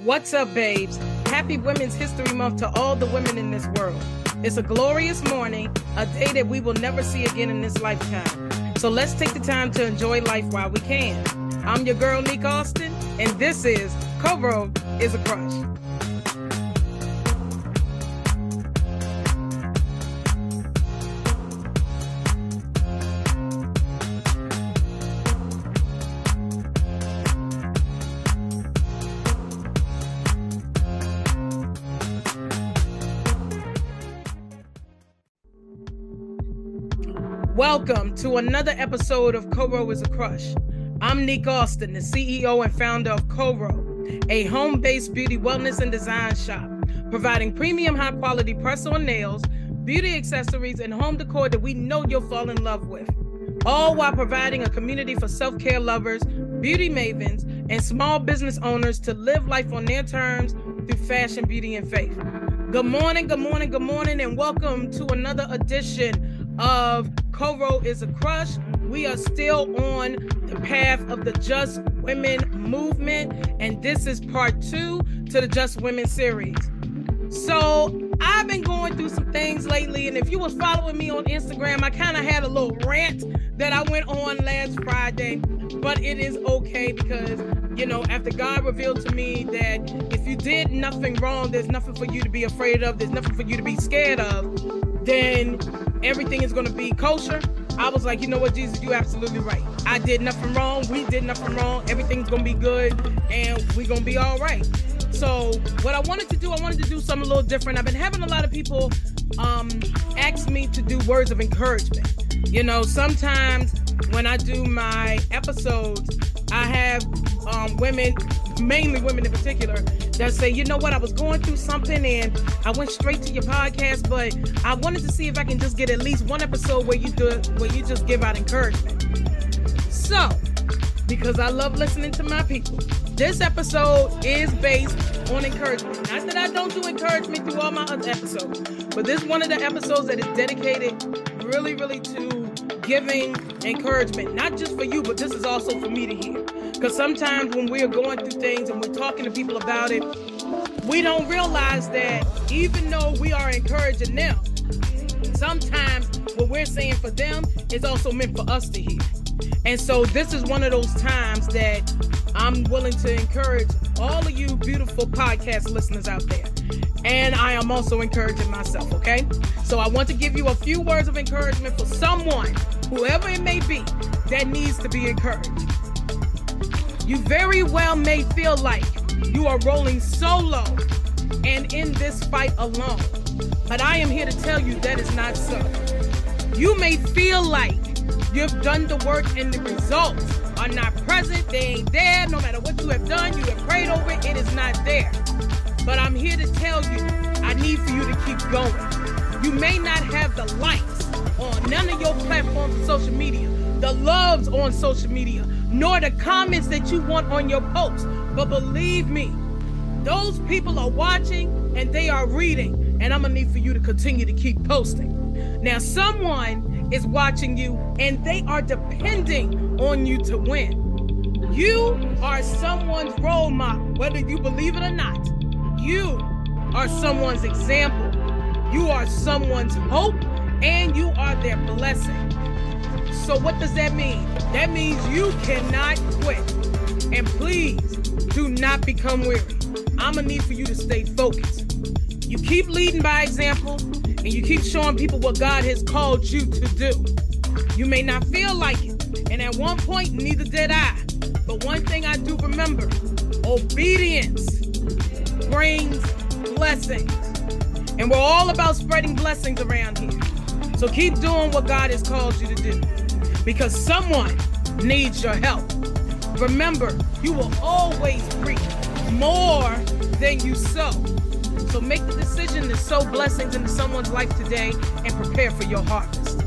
What's up, babes? Happy Women's History Month to all the women in this world. It's a glorious morning, a day that we will never see again in this lifetime. So let's take the time to enjoy life while we can. I'm your girl, Nick Austin, and this is Coro is a Crush. Another episode of Coro is a Crush. I'm Nick Austin, the CEO and founder of Coro, a home based beauty, wellness, and design shop, providing premium, high quality press on nails, beauty accessories, and home decor that we know you'll fall in love with. All while providing a community for self care lovers, beauty mavens, and small business owners to live life on their terms through fashion, beauty, and faith. Good morning, good morning, good morning, and welcome to another edition of Coro is a Crush. We are still on the path of the Just Women movement, and this is part two to the Just Women series. So I've been going through some things lately, and if you was following me on Instagram, I kind of had a little rant that I went on last Friday, but it is okay because you know after God revealed to me that if you did nothing wrong, there's nothing for you to be afraid of, there's nothing for you to be scared of, then everything is going to be kosher. I was like, you know what, Jesus, you're absolutely right. I did nothing wrong. We did nothing wrong. Everything's going to be good and we're going to be all right. So, what I wanted to do, I wanted to do something a little different. I've been having a lot of people um, ask me to do words of encouragement. You know, sometimes when I do my episodes, I have um, women, mainly women in particular, that say, you know what, I was going through something and I went straight to your podcast, but I wanted to see if I can just get at least one episode where you do where you just give out encouragement. So, because I love listening to my people, this episode is based on encouragement. Not that I don't do encouragement through all my other episodes, but this is one of the episodes that is dedicated really, really to giving encouragement, not just for you, but this is also for me to hear. Because sometimes when we're going through things and we're talking to people about it, we don't realize that even though we are encouraging them, sometimes what we're saying for them is also meant for us to hear. And so this is one of those times that I'm willing to encourage all of you beautiful podcast listeners out there. And I am also encouraging myself, okay? So I want to give you a few words of encouragement for someone, whoever it may be, that needs to be encouraged. You very well may feel like you are rolling solo and in this fight alone. But I am here to tell you that is not so. You may feel like you've done the work and the results are not present, they ain't there. No matter what you have done, you have prayed over it, it is not there. But I'm here to tell you, I need for you to keep going. You may not have the likes on none of your platforms of social media, the loves on social media, nor the comments that you want on your posts. But believe me, those people are watching and they are reading, and I'm gonna need for you to continue to keep posting. Now, someone is watching you and they are depending on you to win. You are someone's role model, whether you believe it or not. You are someone's example. You are someone's hope and you are their blessing. So, what does that mean? That means you cannot quit. And please do not become weary. I'm gonna need for you to stay focused. You keep leading by example and you keep showing people what God has called you to do. You may not feel like it, and at one point, neither did I. But one thing I do remember obedience brings blessings. And we're all about spreading blessings around here. So keep doing what God has called you to do because someone needs your help. Remember, you will always reap more than you sow. So make the decision to sow blessings into someone's life today and prepare for your harvest.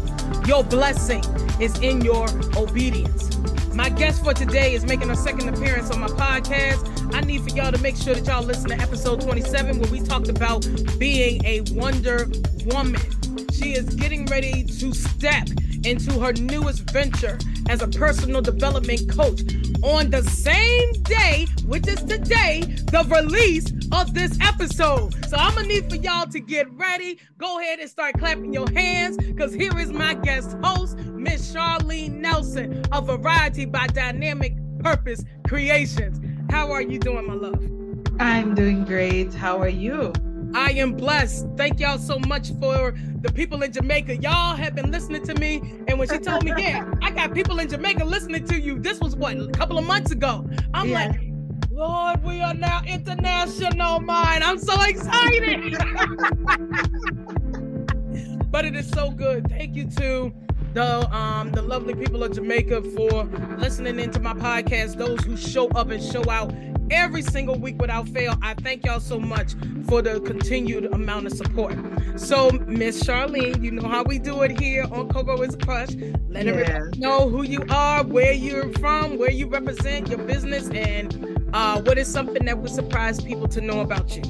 Your blessing is in your obedience. My guest for today is making a second appearance on my podcast. I need for y'all to make sure that y'all listen to episode 27 where we talked about being a Wonder Woman. She is getting ready to step into her newest venture as a personal development coach on the same day, which is today, the release of this episode. So I'm gonna need for y'all to get ready. Go ahead and start clapping your hands because here is my guest host, Miss Sharline Nelson of Variety by Dynamic Purpose Creations. How are you doing, my love? I'm doing great. How are you? I am blessed. Thank y'all so much for the people in Jamaica. Y'all have been listening to me. And when she told me, yeah, I got people in Jamaica listening to you, this was what, a couple of months ago. I'm yeah. like, Lord, we are now international, mine. I'm so excited. but it is so good. Thank you to the um the lovely people of Jamaica for listening into my podcast. Those who show up and show out every single week without fail. I thank y'all so much for the continued amount of support. So, Miss Sharline, you know how we do it here on Coro is Crush. Let yeah. everybody know who you are, where you're from, where you represent your business, and uh, what is something that would surprise people to know about you.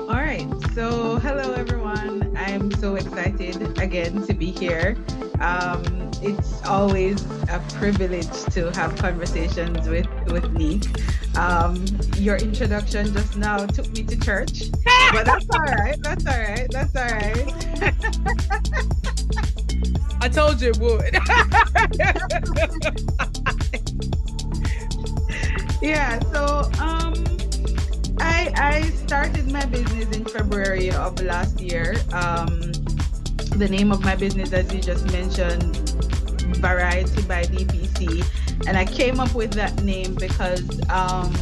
All right. So, hello, everyone. I'm so excited again to be here. Um, it's always a privilege to have conversations with with Nick. Um, your introduction just now took me to church, but that's all right. That's all right. That's all right. I told you it would. yeah. So, um, I I started my business in February of last year. Um, the name of my business, as you just mentioned, Variety by DPC, and I came up with that name because um,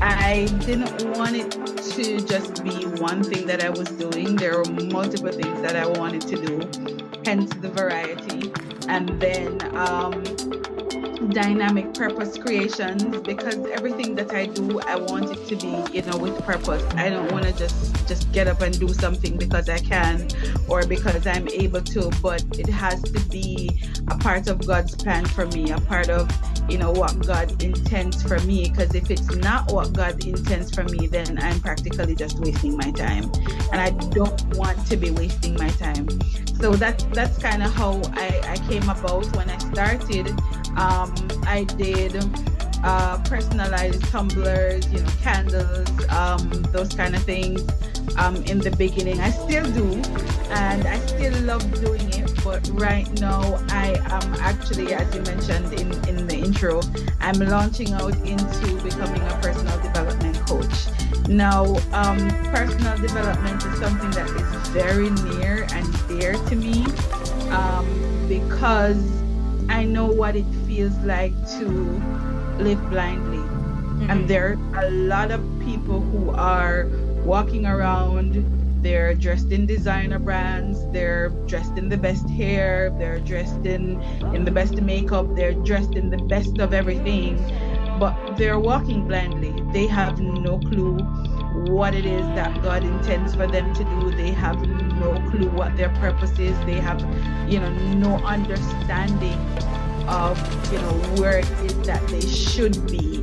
I didn't want it to just be one thing that I was doing. There were multiple things that I wanted to do, hence the variety. And then um, dynamic purpose creations because everything that I do, I want it to be, you know, with purpose. I don't want to just just get up and do something because I can or because I'm able to, but it has to be a part of God's plan for me, a part of, you know, what God intends for me. Because if it's not what God intends for me, then I'm practically just wasting my time, and I don't want to be wasting my time. So that's that's kind of how I, I came about when I started. Um, I did uh, personalized tumblers, you know, candles, um, those kind of things um, in the beginning. I still do, and I still love doing it. But right now, I am actually, as you mentioned in, in the intro, I'm launching out into becoming a personal development coach. Now, um, personal development is something that is very near and dear to me um, because I know what it feels like to live blindly. Mm-hmm. And there are a lot of people who are walking around, they're dressed in designer brands, they're dressed in the best hair, they're dressed in, in the best makeup, they're dressed in the best of everything, but they're walking blindly. They have no clue what it is that God intends for them to do. They have no clue what their purpose is. They have, you know, no understanding of, you know, where it is that they should be.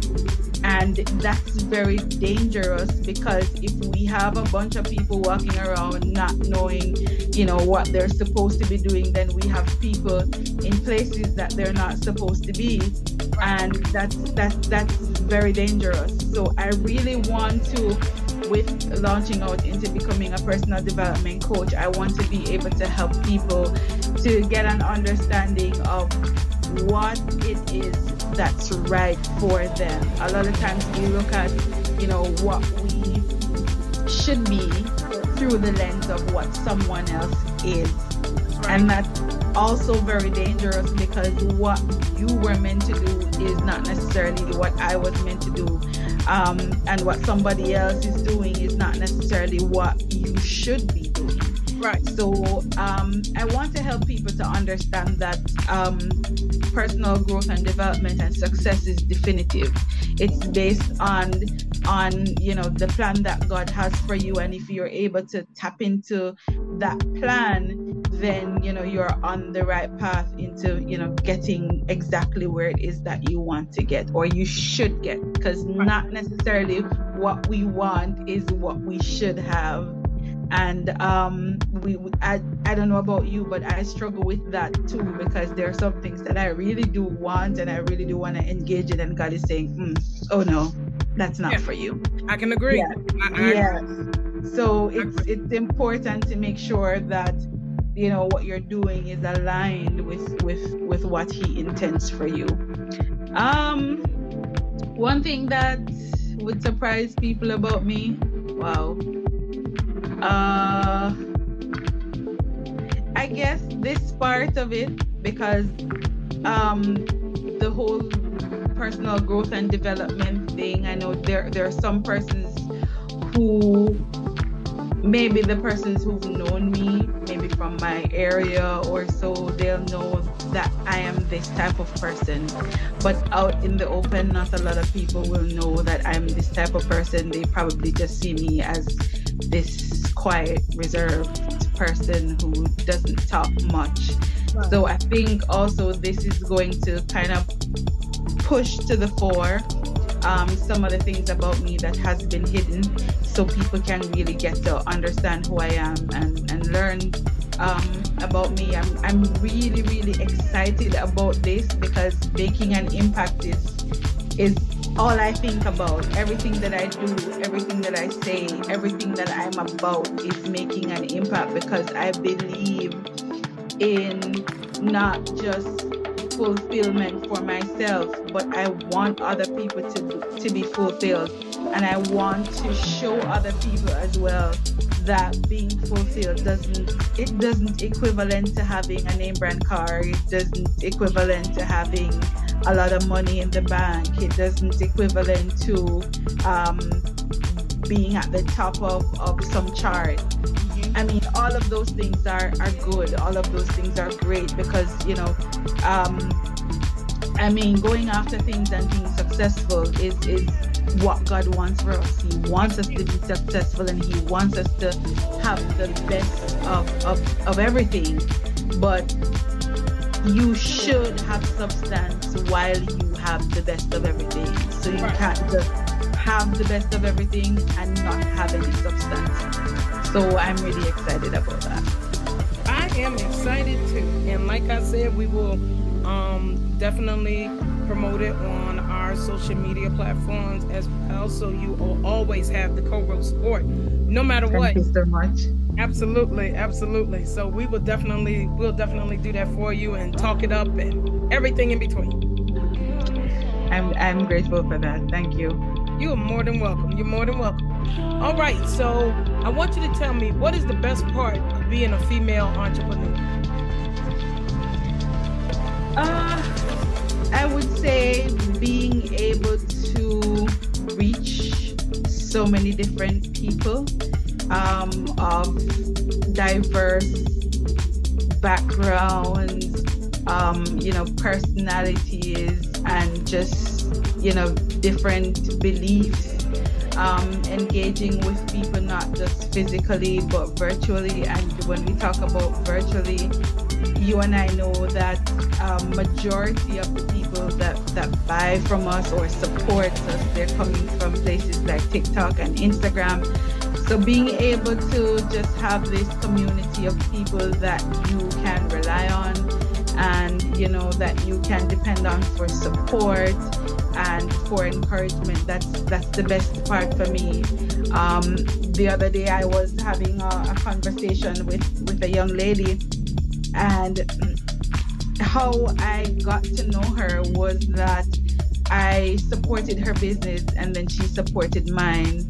And that's very dangerous because if we have a bunch of people walking around not knowing, you know, what they're supposed to be doing, then we have people in places that they're not supposed to be. And that's that's that's very dangerous. So I really want to with launching out into becoming a personal development coach, I want to be able to help people to get an understanding of what it is that's right for them. A lot of times we look at, you know, what we should be through the lens of what someone else is. Right. And that's also very dangerous because what you were meant to do is not necessarily what I was meant to do um, and what somebody else is doing is not necessarily what you should be. Right. So um, I want to help people to understand that um, personal growth and development and success is definitive. It's based on on you know the plan that God has for you, and if you're able to tap into that plan, then you know you're on the right path into you know getting exactly where it is that you want to get or you should get because not necessarily what we want is what we should have and um we I, I don't know about you but i struggle with that too because there are some things that i really do want and i really do want to engage in and god is saying mm, oh no that's not yeah. for you. I can agree. Yeah. I, I yes. So it's it's important to make sure that you know what you're doing is aligned with with with what he intends for you. Um, one thing that would surprise people about me, wow. Uh, I guess this part of it because um the whole personal growth and development thing. I know there there are some persons who maybe the persons who've known me, maybe from my area or so, they'll know that I am this type of person. But out in the open, not a lot of people will know that I'm this type of person. They probably just see me as this quiet, reserved person who doesn't talk much. So I think also this is going to kind of push to the fore um, some of the things about me that has been hidden so people can really get to understand who I am and, and learn um, about me. I'm, I'm really, really excited about this because making an impact is is all I think about. Everything that I do, everything that I say, everything that I'm about is making an impact because I believe in not just fulfillment for myself, but I want other people to, to be fulfilled. And I want to show other people as well that being fulfilled doesn't it doesn't equivalent to having a name brand car. It doesn't equivalent to having a lot of money in the bank. It doesn't equivalent to um, being at the top of, of some chart. I mean, all of those things are, are good. All of those things are great because, you know, um, I mean, going after things and being successful is, is what God wants for us. He wants us to be successful and He wants us to have the best of, of, of everything. But you should have substance while you have the best of everything. So you right. can't just have the best of everything and not have any substance. So I'm really excited about that. I am excited too. And like I said, we will um, definitely promote it on our social media platforms as well. So you will always have the Coro support, no matter Thank what. Thank you so much. Absolutely, absolutely. So we will definitely, we'll definitely do that for you and talk it up and everything in between. I'm, I'm grateful for that. Thank you. You are more than welcome. You're more than welcome. All right, so I want you to tell me what is the best part of being a female entrepreneur? Uh, I would say being able to reach so many different people um, of diverse backgrounds, um, you know, personalities, and just, you know, different beliefs um, engaging with people not just physically but virtually. And when we talk about virtually, you and I know that um, majority of the people that, that buy from us or support us, they're coming from places like TikTok and Instagram. So being able to just have this community of people that you can rely on and you know that you can depend on for support and for encouragement. That's that's the best part for me. Um, the other day I was having a, a conversation with with a young lady, and how I got to know her was that I supported her business and then she supported mine.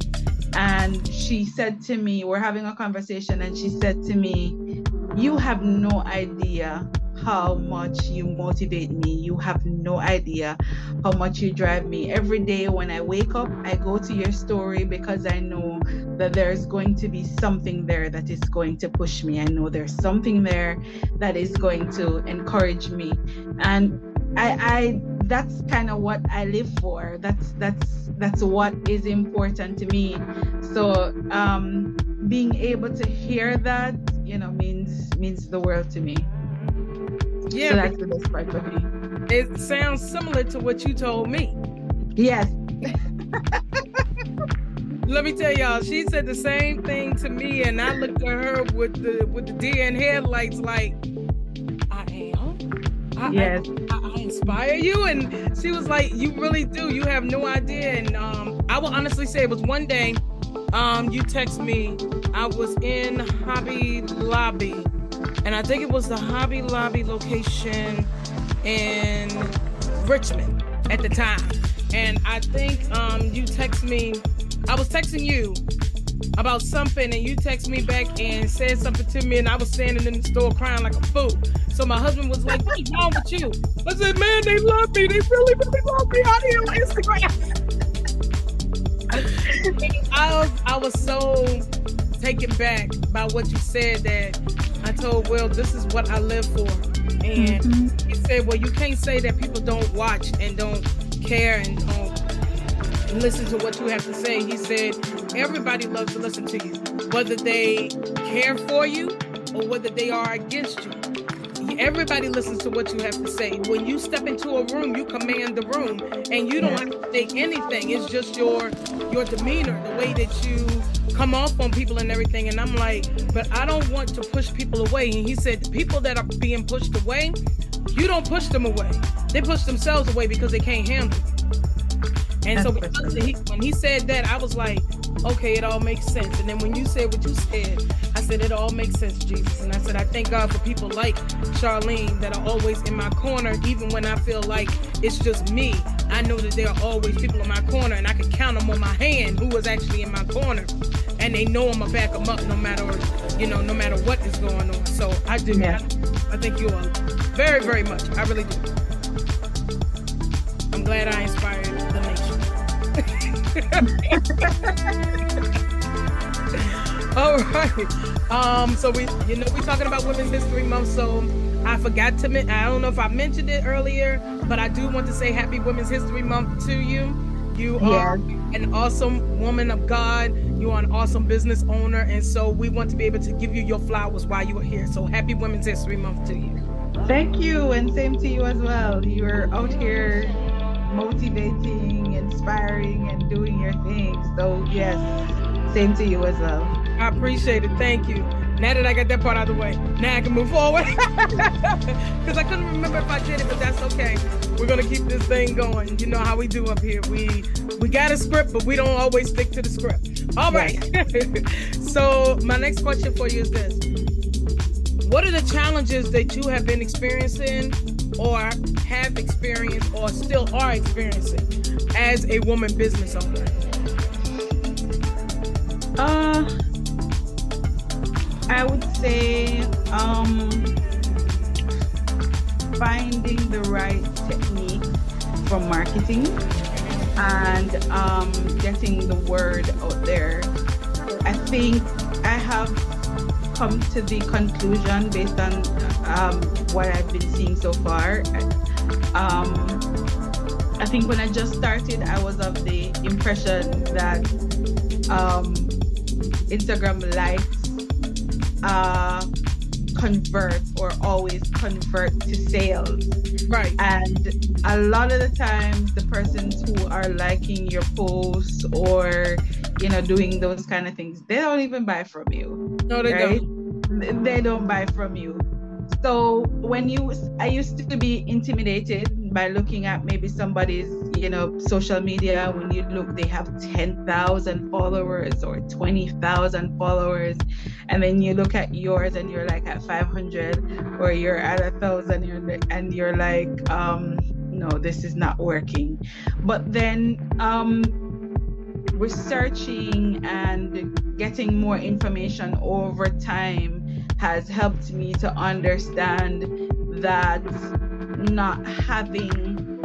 And she said to me, we're having a conversation, and she said to me, You have no idea how much you motivate me. You have no idea how much you drive me. Every day when I wake up, I go to your story because I know that there's going to be something there that is going to push me. I know there's something there that is going to encourage me. And I, I that's kind of what I live for. That's that's that's what is important to me. So um being able to hear that, you know, means means the world to me. Yeah, so that's the best part for me. It sounds similar to what you told me. Yes. Let me tell y'all, she said the same thing to me, and I looked at her with the with the deer in headlights, like I am. I, yes. I inspire you? And she was like, You really do. You have no idea. And um, I will honestly say it was one day um, you text me. I was in Hobby Lobby, and I think it was the Hobby Lobby location in Richmond at the time. And I think um, you text me. I was texting you about something and you text me back and said something to me and I was standing in the store crying like a fool. So my husband was like, What's wrong with you? I said, Man, they love me. They really, really love me out here on Instagram. I was I was so taken back by what you said that I told Will this is what I live for. And mm-hmm. he said, Well, you can't say that people don't watch and don't care and don't listen to what you have to say. He said, Everybody loves to listen to you, whether they care for you or whether they are against you. Everybody listens to what you have to say. When you step into a room, you command the room, and you don't have to say anything. It's just your your demeanor, the way that you come off on people and everything. And I'm like, but I don't want to push people away. And he said, people that are being pushed away, you don't push them away. They push themselves away because they can't handle. It. And That's so he, when he said that, I was like, okay, it all makes sense. And then when you said what you said, I said it all makes sense, Jesus. And I said I thank God for people like Sharline that are always in my corner, even when I feel like it's just me. I know that there are always people in my corner, and I can count them on my hand who was actually in my corner, and they know I'm gonna back them up no matter, you know, no matter what is going on. So I do. Yeah. I, I thank you all very, very much. I really do. I'm glad I inspired All right. Um, so we, you know, we're talking about Women's History Month. So I forgot to, I don't know if I mentioned it earlier, but I do want to say Happy Women's History Month to you. You are an awesome woman of God. You are an awesome business owner, and so we want to be able to give you your flowers while you are here. So Happy Women's History Month to you. Thank you, and same to you as well. You're out here motivating, inspiring, and doing your thing. So, yes, same to you as well. I appreciate it. Thank you. Now that I got that part out of the way, now I can move forward. Because I couldn't remember if I did it, but that's okay. We're gonna keep this thing going. You know how we do up here. We we got a script, but we don't always stick to the script. All right. so my next question for you is this: What are the challenges that you have been experiencing or have experienced or still are experiencing as a woman business owner? Uh, I would say um, finding the right technique for marketing and um, getting the word out there. I think I have come to the conclusion based on um, what I've been seeing so far. Um, I think when I just started, I was of the impression that um, Instagram likes uh, convert or always convert to sales. Right. And a lot of the times, the persons who are liking your posts or you know doing those kind of things, they don't even buy from you. No, they right? don't. They don't buy from you. So when you, I used to be intimidated by looking at maybe somebody's, you know, social media. When you look, they have 10,000 followers or 20,000 followers. And then you look at yours and you're like at 500 or you're at a thousand and you're like, um, no, this is not working. But then, um, researching and getting more information over time has helped me to understand that not having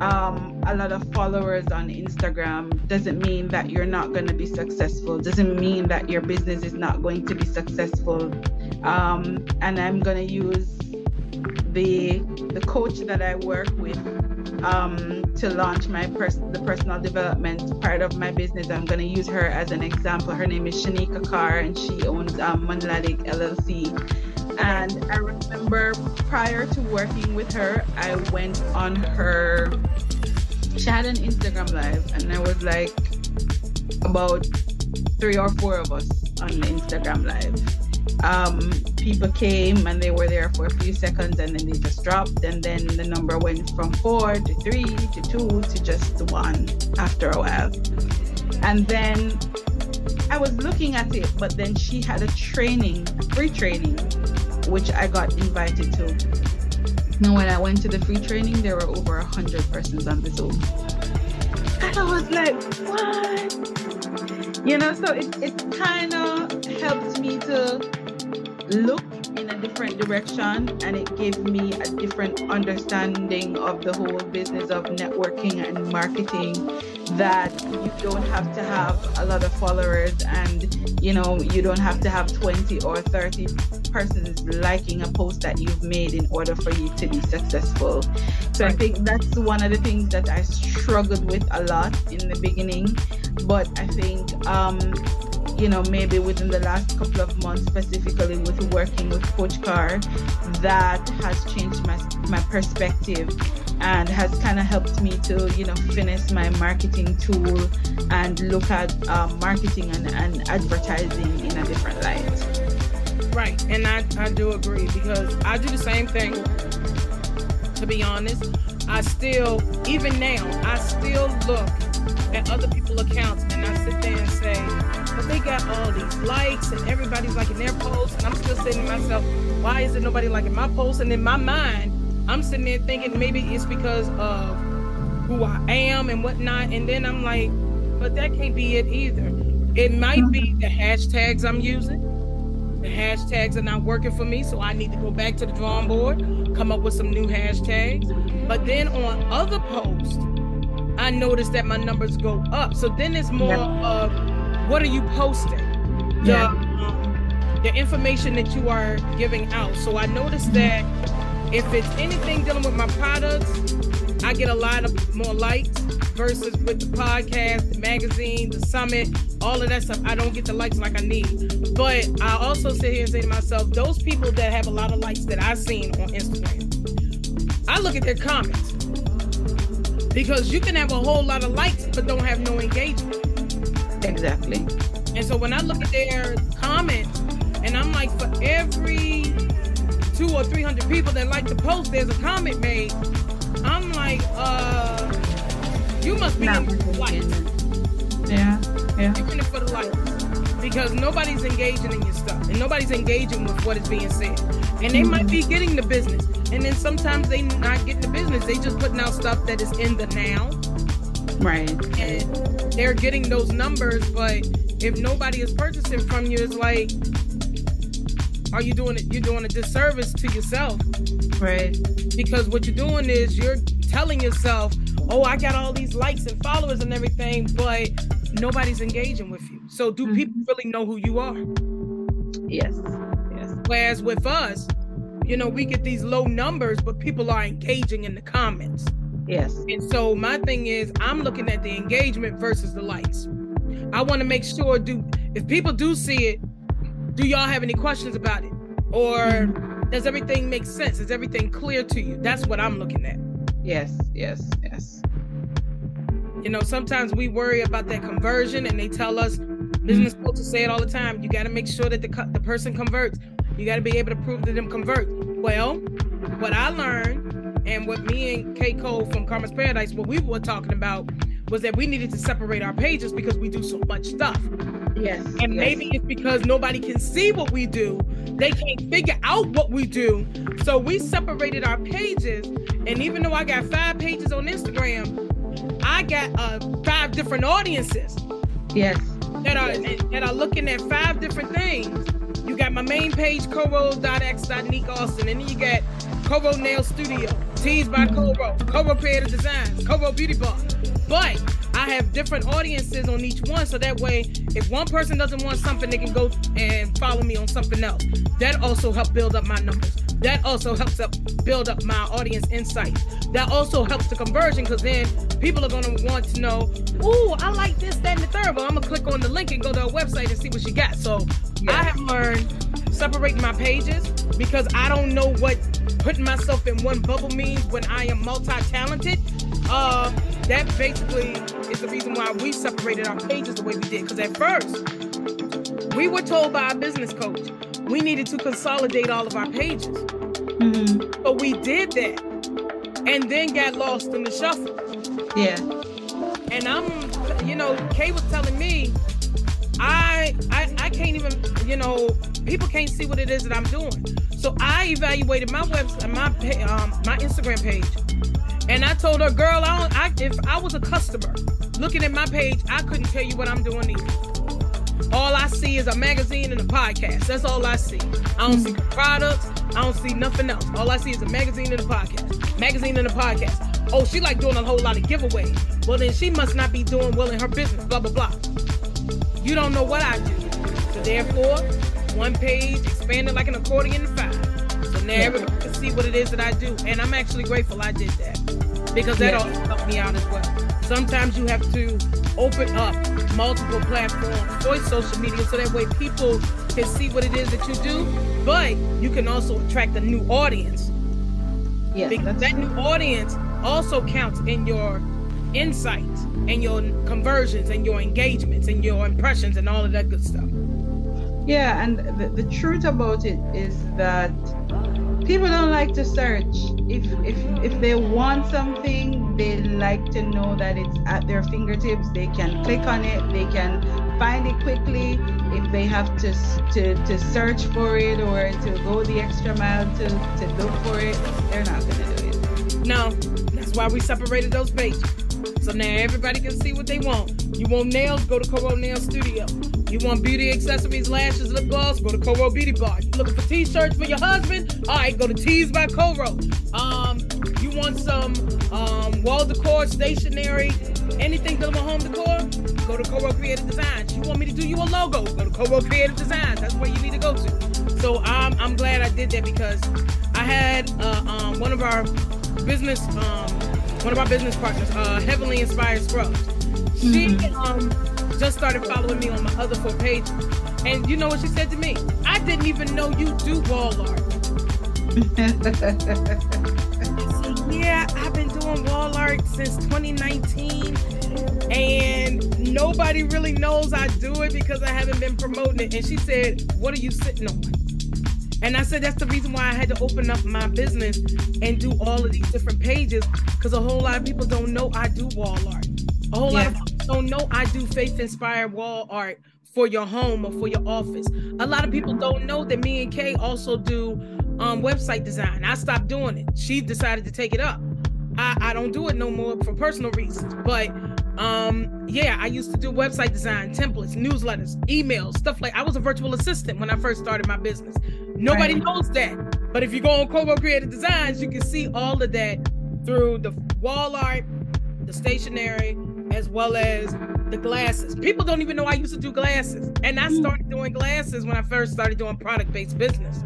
um, a lot of followers on Instagram doesn't mean that you're not going to be successful. Doesn't mean that your business is not going to be successful. Um, and I'm going to use the the coach that I work with um, to launch my pers- the personal development part of my business. I'm going to use her as an example. Her name is Shanika Carr, and she owns um, LLC. And I remember prior to working with her, I went on her. She had an Instagram live, and I was like about three or four of us on the Instagram live um, people came and they were there for a few seconds and then they just dropped and then the number went from four to three to two to just one after a while and then i was looking at it but then she had a training free training which i got invited to. Now when i went to the free training there were over a hundred persons on the zoom. And i was like what? You know so it, it kind of helped me to look in a different direction and it gave me a different understanding of the whole business of networking and marketing that you don't have to have a lot of followers and you know you don't have to have 20 or 30 persons liking a post that you've made in order for you to be successful. So i think that's one of the things that i struggled with a lot in the beginning but i think um you know, maybe within the last couple of months, specifically with working with Coach Carr that has changed my, my perspective and has kind of helped me to, you know, finish my marketing tool and look at um, marketing and, and advertising in a different light. Right. And I, I do agree because I do the same thing, to be honest. I still, even now, I still look at other people's accounts and I sit there and say, but they got all these likes and everybody's liking their posts. And I'm still saying to myself, why is it nobody liking my posts And in my mind, I'm sitting there thinking maybe it's because of who I am and whatnot. And then I'm like, but that can't be it either. It might be the hashtags I'm using. The hashtags are not working for me, so I need to go back to the drawing board, come up with some new hashtags. But then on other posts, I notice that my numbers go up. So then it's more yeah. of what are you posting? The, yeah. Um, the information that you are giving out. So I noticed that if it's anything dealing with my products, I get a lot of more likes versus with the podcast, the magazine, the summit, all of that stuff. I don't get the likes like I need. But I also sit here and say to myself, those people that have a lot of likes that I've seen on Instagram, I look at their comments because you can have a whole lot of likes but don't have no engagement. Exactly. And so when I look at their comments, and I'm like, for every two or three hundred people that like the post, there's a comment made. I'm like, uh, you must be Not in for the likes. Yeah, yeah. You're in it for the likes because nobody's engaging in your stuff, and nobody's engaging with what is being said. And they mm-hmm. might be getting the business, and then sometimes they not getting the business. They just putting out stuff that is in the now. Right. And they're getting those numbers, but if nobody is purchasing from you, it's like, are you doing it? You're doing a disservice to yourself, right? Because what you're doing is you're telling yourself, "Oh, I got all these likes and followers and everything," but nobody's engaging with you. So, do mm-hmm. people really know who you are? Yes. Yes. Whereas with us, you know, we get these low numbers, but people are engaging in the comments. Yes. And so my thing is I'm looking at the engagement versus the likes. I want to make sure do if people do see it, do y'all have any questions about it? Or does everything make sense? Is everything clear to you? That's what I'm looking at. Yes, yes, yes. You know, sometimes we worry about that conversion and they tell us business coaches say it all the time. You got to make sure that the the person converts. You got to be able to prove that them convert. Well, what I learned and what me and K Cole from Karma's Paradise, what we were talking about was that we needed to separate our pages because we do so much stuff. Yes. And yes. maybe it's because nobody can see what we do. They can't figure out what we do. So we separated our pages. And even though I got five pages on Instagram, I got uh, five different audiences. Yes. That are yes. that are looking at five different things. You got my main page, coro.x.nique Austin, and then you got Coro Nail Studio, Teased by Coro, Coro Creative Designs, Coro Beauty Bar. But I have different audiences on each one, so that way, if one person doesn't want something, they can go and follow me on something else. That also helps build up my numbers. That also helps up build up my audience insights. That also helps the conversion because then people are gonna want to know, ooh, I like this, that, and the third. Well, I'm gonna click on the link and go to a website and see what she got. So yeah. I have learned separating my pages because I don't know what putting myself in one bubble means when I am multi-talented. Uh, that basically is the reason why we separated our pages the way we did. Because at first, we were told by our business coach, we needed to consolidate all of our pages. Mm-hmm. But we did that and then got lost in the shuffle. Yeah. And I'm, you know, Kay was telling me, I, I, I can't even, you know, people can't see what it is that I'm doing. So I evaluated my website, my um, my Instagram page, and I told her, girl, I, don't, I if I was a customer looking at my page, I couldn't tell you what I'm doing either. All I see is a magazine and a podcast. That's all I see. I don't see mm-hmm. products. I don't see nothing else. All I see is a magazine and a podcast. Magazine and a podcast. Oh, she like doing a whole lot of giveaways. Well, then she must not be doing well in her business. Blah blah blah. You don't know what I do. So therefore, one page expanded like an accordion five. Now everyone can see what it is that I do. And I'm actually grateful I did that because that Yeah. also helped me out as well. Sometimes you have to open up multiple platforms for social media so that way people can see what it is that you do, but you can also attract a new audience Yes. because that new audience also counts in your insights and your conversions and your engagements and your impressions and all of that good stuff. Yeah, and the, the truth about it is that people don't like to search. If if if they want something, they like to know that it's at their fingertips. They can click on it. They can find it quickly. If they have to to, to search for it or to go the extra mile to, to look for it, they're not gonna do it. No, that's why we separated those pages. So now everybody can see what they want. You want nails? Go to Coro Nail Studio. You want beauty accessories, lashes, lip gloss? Go to Coro Beauty Bar. You looking for t-shirts for your husband? All right, go to Tees by Coro. Um, you want some um, wall decor, stationery, anything dealing with home decor? Go to Coro Creative Designs. You want me to do you a logo? Go to Coro Creative Designs. That's where you need to go to. So I'm I'm glad I did that because I had uh, um, one of our business um, one of our business partners, uh, heavily inspired scrubs. She um, just started following me on my other four pages, and you know what she said to me? I didn't even know you do wall art. I said, yeah, I've been doing wall art since 2019, and nobody really knows I do it because I haven't been promoting it. And she said, "What are you sitting on?" And I said that's the reason why I had to open up my business and do all of these different pages because a whole lot of people don't know I do wall art. A whole lot of Yeah. Don't know I do faith inspired wall art for your home or for your office. A lot of people don't know that me and Kay also do um, website design. I stopped doing it. She decided to take it up. I, I don't do it no more for personal reasons. But um, yeah, I used to do website design, templates, newsletters, emails, stuff like I was a virtual assistant when I first started my business. Nobody Right. knows that. But if you go on Coro Creative Designs, you can see all of that through the wall art, the stationery, as well as the glasses. People don't even know I used to do glasses. And I started doing glasses when I first started doing product-based business.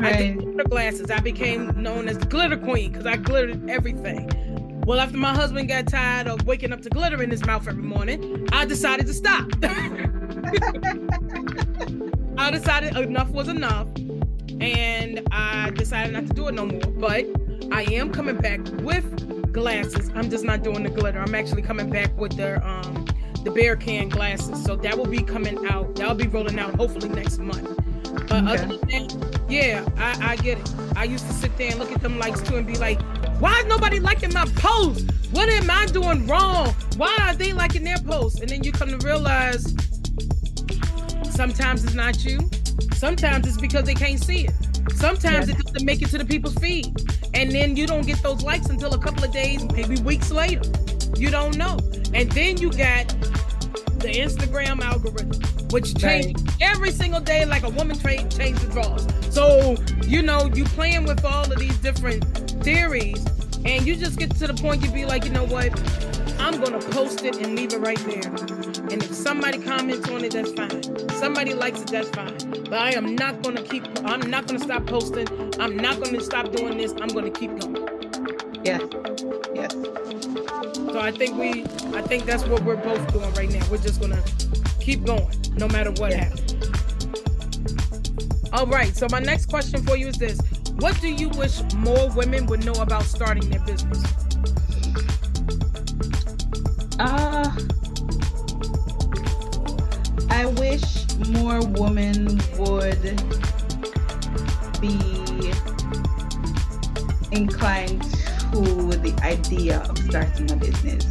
I did Right. glitter glasses. I became known as the glitter queen because I glittered everything. Well, after my husband got tired of waking up to glitter in his mouth every morning, I decided to stop. I decided enough was enough, and I decided not to do it no more. But I am coming back with glasses. I'm just not doing the glitter. I'm actually coming back with the um the beer can glasses. So that will be coming out. That'll be rolling out hopefully next month. But other than that, yeah, I, I get it. I used to sit there and look at them likes too and be like, why is nobody liking my post? What am I doing wrong? Why are they liking their post? And then you come to realize sometimes it's not you. Sometimes it's because they can't see it. Sometimes Yeah. it doesn't make it to the people's feed. And then you don't get those likes until a couple of days, maybe weeks later. You don't know. And then you got the Instagram algorithm, which changes every single day like a woman tra- changes draws. So, you know, you playing with all of these different theories, and you just get to the point you be like, you know what? I'm gonna post it and leave it right there. And if somebody comments on it, that's fine. Somebody likes it, that's fine. But I am not gonna keep. I'm not gonna stop posting. I'm not gonna stop doing this. I'm gonna keep going. Yes. Yes. So I think we, I think that's what we're both doing right now. We're just gonna keep going, no matter what Yeah. happens. All right. So my next question for you is this: What do you wish more women would know about starting their business? Uh, I wish more women would be inclined to the idea of starting a business.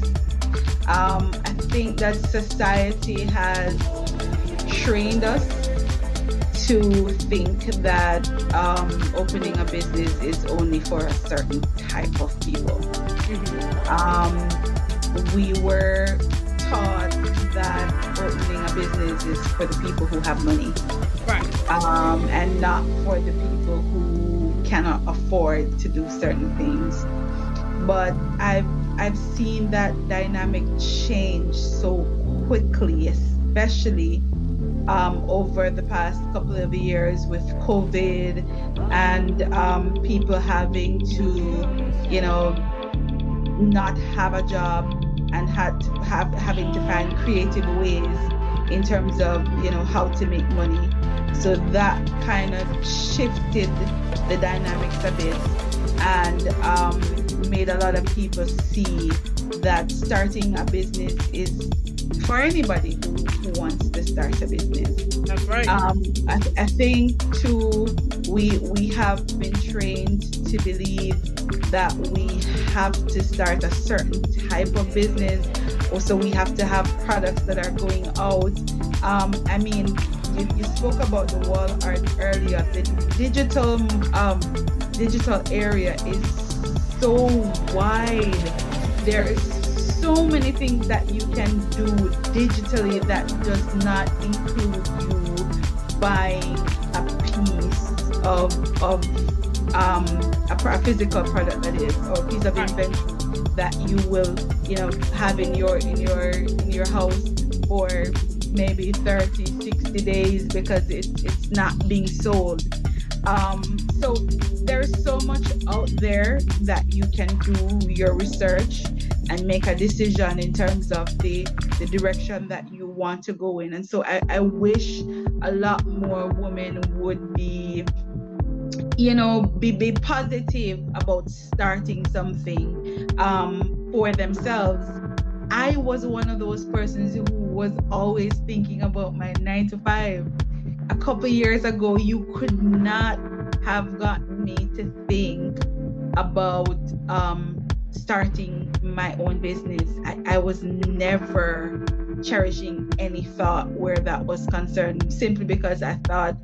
Um, I think that society has trained us to think that um, opening a business is only for a certain type of people. Mm-hmm. Um, we were taught that opening a business is for the people who have money, right? Um, and not for the people who cannot afford to do certain things. But I've I've seen that dynamic change so quickly, especially um, over the past couple of years with COVID and um, people having to, you know, not have a job had to have having to find creative ways in terms of you know how to make money. So that kind of shifted the dynamics a bit and um, made a lot of people see that starting a business is for anybody who wants to start a business. That's right. Um, I, I think too, we we have been trained to believe that we have to start a certain type of business. Also, we have to have products that are going out. Um, I mean, you, you, spoke about the wall art earlier. The digital um, digital area is so wide. There is so many things that you can do digitally that does not include you buying a piece of of um, a, a, physical product that is or a piece of inventory that you will you know have in your in your in your house for maybe 30 60 days because it, it's not being sold. Um, so there's so much out there that you can do your research and make a decision in terms of the the direction that you want to go in. And so I, I wish a lot more women would be you know be, be positive about starting something um, for themselves. I was one of those persons who was always thinking about my nine to five. A couple years ago you could not have gotten me to think about um, starting my own business, I, I was never cherishing any thought where that was concerned simply because I thought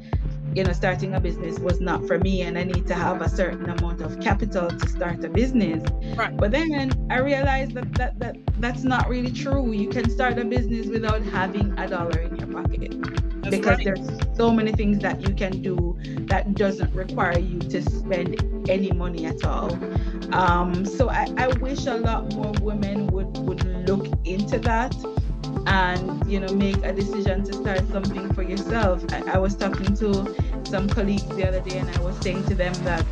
you know starting a business was not for me and i need to have a certain amount of capital to start a business. Right. but then i realized that, that that that's not really true. You can start a business without having a dollar in your pocket. That's because right. there's so many things that you can do that doesn't require you to spend any money at all. Um, so I, I wish a lot more women would would look into that and you know make a decision to start something for yourself. I, I, was talking to some colleagues the other day and i was saying to them that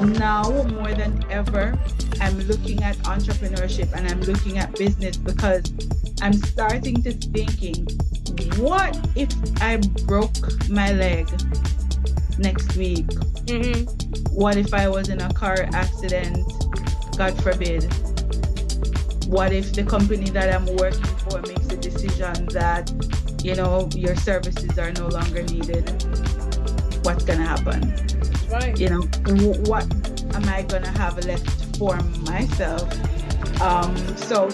now more than ever i'm looking at entrepreneurship and i'm looking at business because i'm starting to thinking what if i broke my leg next week? Mm-hmm. what if i was in a car accident? God forbid what if the company that i'm working for makes a decision that you know your services are no longer needed? What's gonna happen? Right. You know what am i gonna have left for myself? Um, so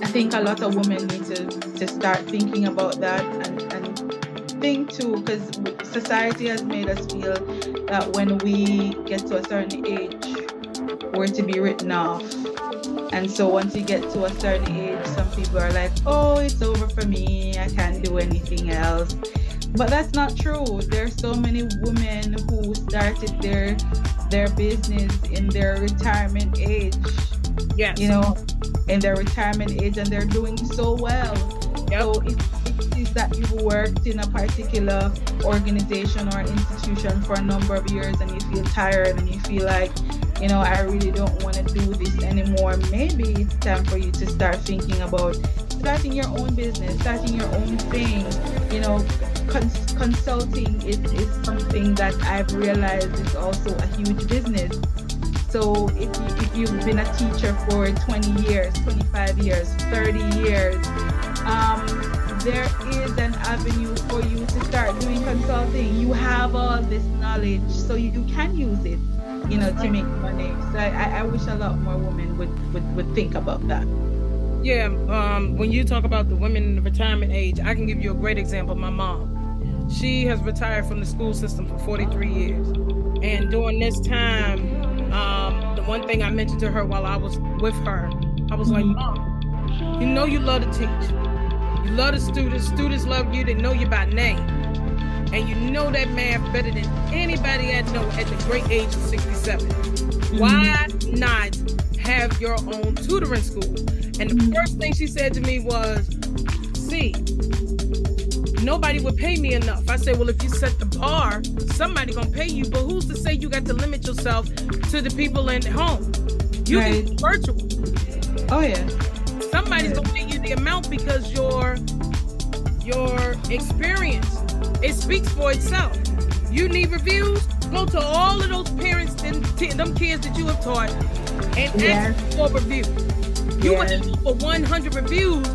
i think a lot of women need to, to start thinking about that and, and think too because society has made us feel that when we get to a certain age we're to be written off and so once you get to a certain age, some people are like, oh, it's over for me. I can't do anything else. But that's not true. There's so many women who started their their business in their retirement age. Yes. You know, in their retirement age and they're doing so well. Yep. So if it is that you've worked in a particular organization or institution for a number of years and you feel tired and you feel like you know, I really don't want to do this anymore. Maybe it's time for you to start thinking about starting your own business, starting your own thing. You know, cons- consulting is, is something that I've realized is also a huge business. So if, you, if you've been a teacher for 20 years, 25 years, 30 years, um, there is an avenue for you to start doing consulting. You have all this knowledge, so you, you can use it, you know, to make money. So I, I wish a lot more women would, would, would think about that. Yeah, um, when you talk about the women in the retirement age, I can give you a great example. My mom, she has retired from the school system for 43 years, and during this time, um, the one thing I mentioned to her while I was with her, I was like, "Mom, you know you love to teach, you love the students, students love you, they know you by name, and you know that man better than anybody I know at the great age of 67. Why not have your own tutoring school?" And the first thing she said to me was, see, nobody would pay me enough. I said, well, if you set the bar, somebody gonna pay you. But who's to say you got to limit yourself to the people in the home? You Right. can be virtual. Oh yeah. Somebody's Yeah. gonna pay you the amount because your your experience it speaks for itself. You need reviews. Go to all of those parents and t- them kids that you have taught and Yes. ask for reviews. You would Yes. have for 100 reviews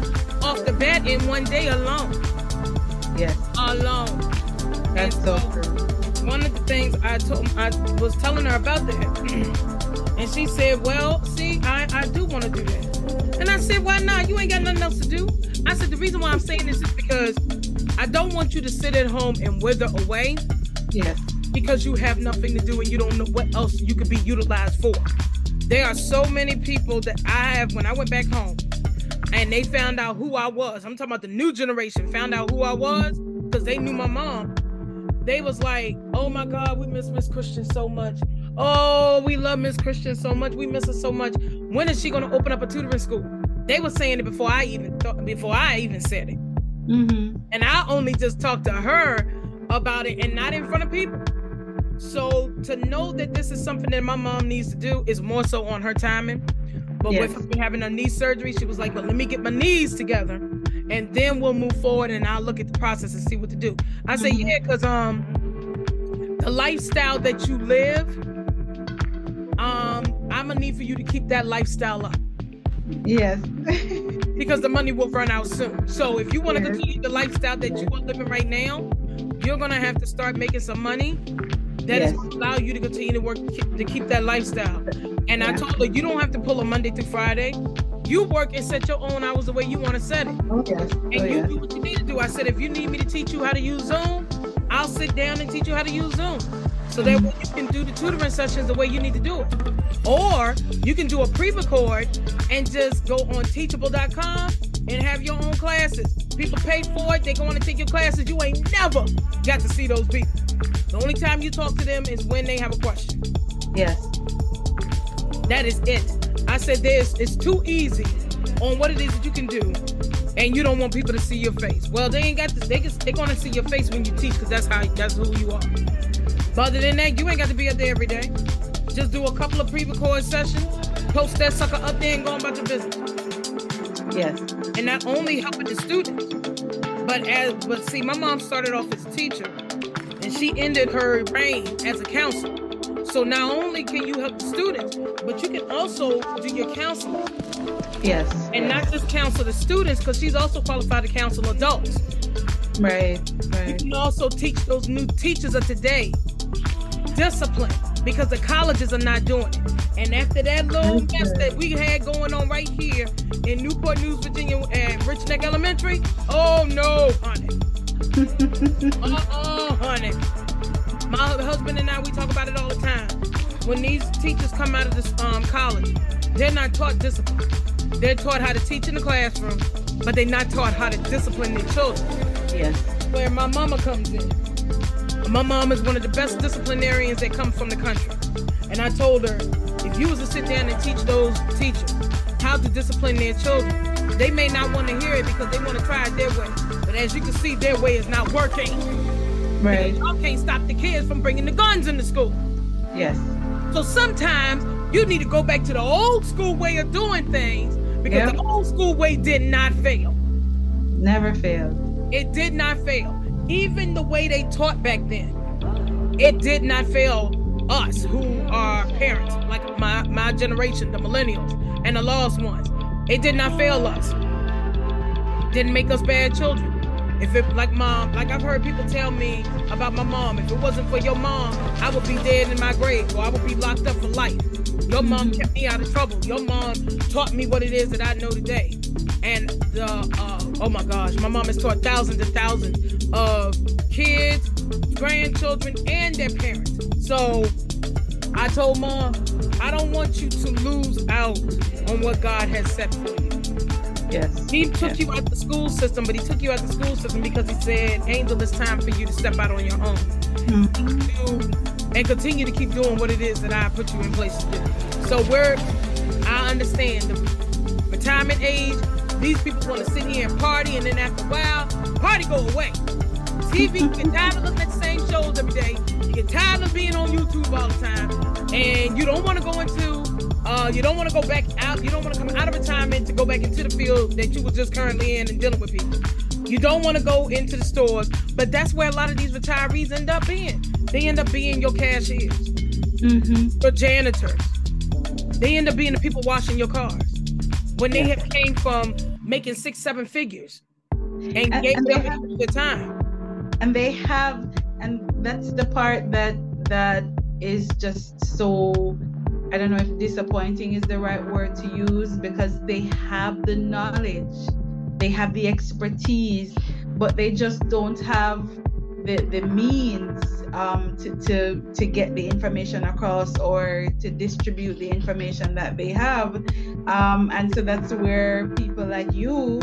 off the bat in one day alone. Yes. Alone. That's And so true. One of the things I told I was telling her about that, and she said, "Well, see, I I do want to do that." And I said, "Why not? You ain't got nothing else to do." I said, "The reason why I'm saying this is because I don't want you to sit at home and wither away Yes. because you have nothing to do and you don't know what else you could be utilized for. There are so many people that I have when I went back home and they found out who I was. I'm talking about the new generation found out who I was because they knew my mom. They was like, "Oh my God, we miss Miss Christian so much. Oh, we love Miss Christian so much. We miss her so much. When is she gonna open up a tutoring school?" They were saying it before I even thought, before I even said it. Mm-hmm. And I only just talked to her about it and not in front of people. So to know that this is something that my mom needs to do is more so on her timing. But Yes. with having her knee surgery, she was like, "But let me get my knees together, and then we'll move forward, and I'll look at the process and see what to do." I say, Mhm. "Yeah, because um, the lifestyle that you live, um, I'm gonna need for you to keep that lifestyle up." Yes. because the money will run out soon. So if you want to Yes. continue the lifestyle that you are living right now, you're gonna have to start making some money that is Yes. going to allow you to continue to work to keep, that lifestyle. And I told her you don't have to pull a Monday through Friday. You work and set your own hours the way you want to set it, oh yes. and Oh you yes. do what you need to do. I said if you need me to teach you how to use Zoom, I'll sit down and teach you how to use Zoom. So that way you can do the tutoring sessions the way you need to do it. Or you can do a pre-record and just go on teachable.com and have your own classes. People pay for it, they go on to take your classes. You ain't never got to see those people. The only time you talk to them is when they have a question. Yes. That is it. I said this it's too easy on what it is that you can do, and you don't want people to see your face. Well, they ain't got this. They can, they're gonna see your face when you teach, because that's how that's who you are. But other than that, you ain't got to be up there every day. Just do a couple of pre-recorded sessions, post that sucker up there, and go on about your business. Yes. And not only helping the students, but as but see, my mom started off as a teacher, and she ended her reign as a counselor. So not only can you help the students, but you can also do your counseling Yes. and not just counsel the students because she's also qualified to counsel adults. Right. right. You can also teach those new teachers of today discipline because the colleges are not doing it. And after that little mess that we had going on right here in Newport News, Virginia, at Rich Neck Elementary, oh no, honey. Uh-uh, honey. My husband and I, we talk about it all the time. When these teachers come out of this um, college, they're not taught discipline. They're taught how to teach in the classroom, but they're not taught how to discipline their children. yes. Where my mama comes in. My mom is one of the best disciplinarians that come from the country. And I told her, if you was to sit down and teach those teachers how to discipline their children, they may not want to hear it because they want to try it their way. But as you can see, their way is not working. Right. Y'all can't stop the kids from bringing the guns into school. Yes. So sometimes you need to go back to the old school way of doing things because Yeah. the old school way did not fail. Never failed. It did not fail. Even the way they taught back then, it did not fail us who are parents, like my, my generation, the millennials and the lost ones. It did not fail us. Didn't make us bad children. If it like mom, like I've heard people tell me about my mom, if it wasn't for your mom, I would be dead in my grave or I would be locked up for life. Your mom kept me out of trouble. Your mom taught me what it is that I know today. And the uh, oh my gosh, my mom has taught thousands and thousands of kids, grandchildren, and their parents. So I told mom, I don't want you to lose out on what God has set for you. Yes. He took Yes. you out the school system, but he took you out the school system because he said, Angel, it's time for you to step out on your own. Mhm. Do- and continue to keep doing what it is that I put you in place to do. So we're I understand the retirement age, these people want to sit here and party and then after a while, party go away. TV, you get tired of looking at the same shows every day. You get tired of being on YouTube all the time. And you don't want to go into uh, you don't want to go back out, you don't want to come out of retirement to go back into the field that you were just currently in and dealing with people. You don't want to go into the stores, but that's where a lot of these retirees end up being. They end up being your cashiers, Mhm. your janitors. They end up being the people washing your cars. When they Yeah. have came from making six, seven figures and, And- gave and them have- the time. and they have and that's the part that that is just so i don't know if disappointing is the right word to use because they have the knowledge they have the expertise but they just don't have the the means um, to, to to get the information across or to distribute the information that they have. Um, and so that's where people like you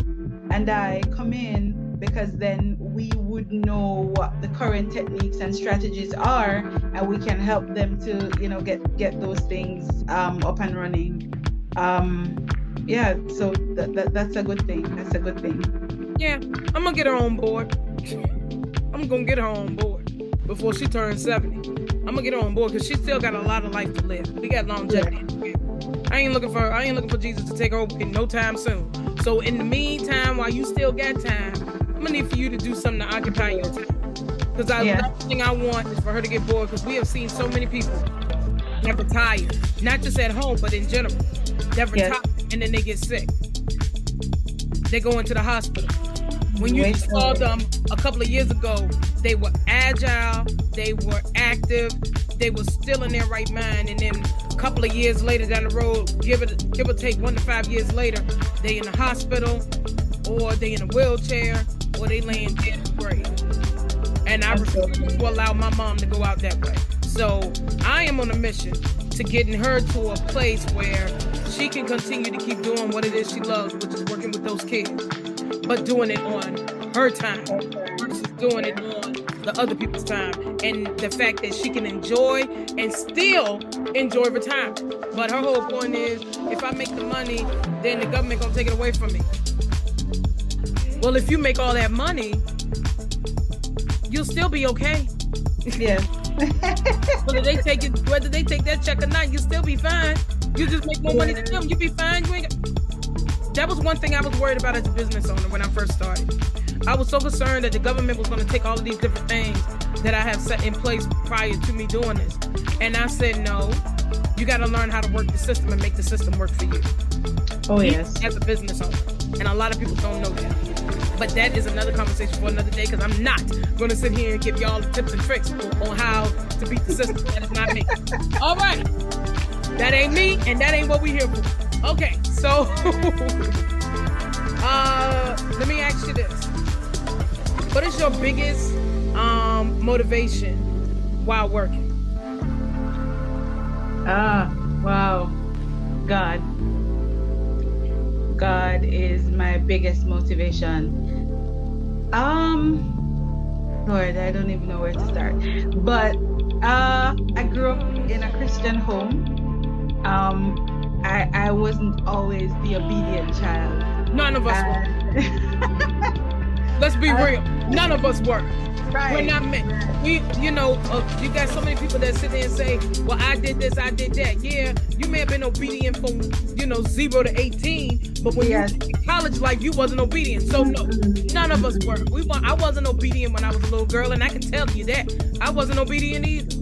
and I come in because then we would know what the current techniques and strategies are and we can help them to you know get get those things um, up and running. Um, yeah so that, that, that's a good thing. That's a good thing. Yeah, I'm gonna get her on board. I'm gonna get her on board before she turns 70. I'm gonna get her on board because she still got a lot of life to live. We got longevity. I ain't looking for I ain't looking for Jesus to take over in no time soon. So in the meantime, while you still got time, I'm gonna need for you to do something to occupy your time. Because I Yeah. last thing I want is for her to get bored because we have seen so many people that retire, not just at home, but in general. That Yes. retire and then they get sick. They go into the hospital. When you saw them a couple of years ago, they were agile, they were active, they were still in their right mind, and then a couple of years later down the road, give it give or take one to five years later, they in the hospital, or they in a wheelchair, or they laying dead in the grave. And I refuse to allow my mom to go out that way. So I am on a mission to getting her to a place where she can continue to keep doing what it is she loves, which is working with those kids, but doing it on her time versus doing it on the other people's time. And the fact that she can enjoy and still enjoy retirement. But her whole point is if I make the money, then the government gonna take it away from me. Well, if you make all that money, you'll still be okay. Yeah. Whether they take it, whether they take that check or not, you'll still be fine. You just make more money than them. You'll be fine. You ain't. That was one thing I was worried about as a business owner when I first started. I was so concerned that the government was going to take all of these different things that I have set in place prior to me doing this, and I said no. You got to learn how to work the system and make the system work for you. oh yes as a business owner. And a lot of people don't know that. But that is another conversation for another day because I'm not going to sit here and give y'all the tips and tricks on how to beat the system. That is not me. All right. That ain't me and that ain't what we're here for. Okay. So uh let me ask you this. What is your biggest um motivation while working? Ah, wow. God. God is my biggest motivation. Um, Lord, I don't even know where to start. But uh, I grew up in a Christian home. Um, I, I wasn't always the obedient child. None of us were. Uh, Let's be I- uh, real. None of us were. right. We're not meant. We, you know, uh, you got so many people that sit there and say, "Well, I did this, I did that." Yeah, you may have been obedient from, you know, zero to eighteen, but when Yes. you college life, you wasn't obedient. So no, mm-hmm. none of us were. We, wa- I wasn't obedient when I was a little girl, and I can tell you that I wasn't obedient either.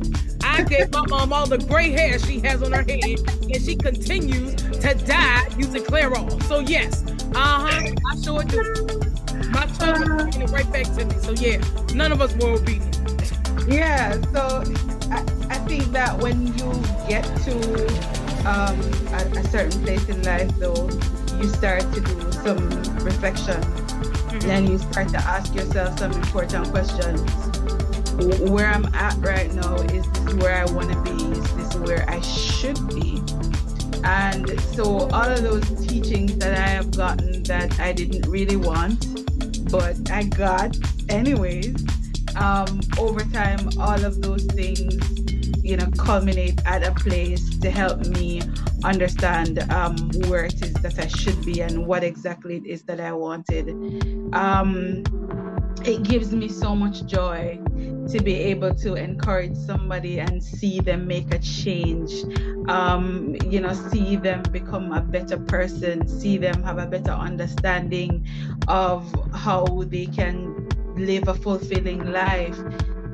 I gave my mom all the gray hair she has on her head, and she continues to dye using Clairol. So yes, uh huh, I sure do. My children uh, it right back to me. So yeah, none of us were obedient. Yeah, so I, I think that when you get to um, a, a, certain place in life, though, you start to do some reflection. Mm-hmm. And you start to ask yourself some important questions. Where I'm at right now, is this where I want to be? Is this where I should be? And so all of those teachings that I have gotten that I didn't really want, but I got anyways, um, over time, all of those things, you know, culminate at a place to help me understand um, where it is that I should be and what exactly it is that I wanted. Um, it gives me so much joy to be able to encourage somebody and see them make a change. Um, you know see them become a better person see them have a better understanding of how they can live a fulfilling life.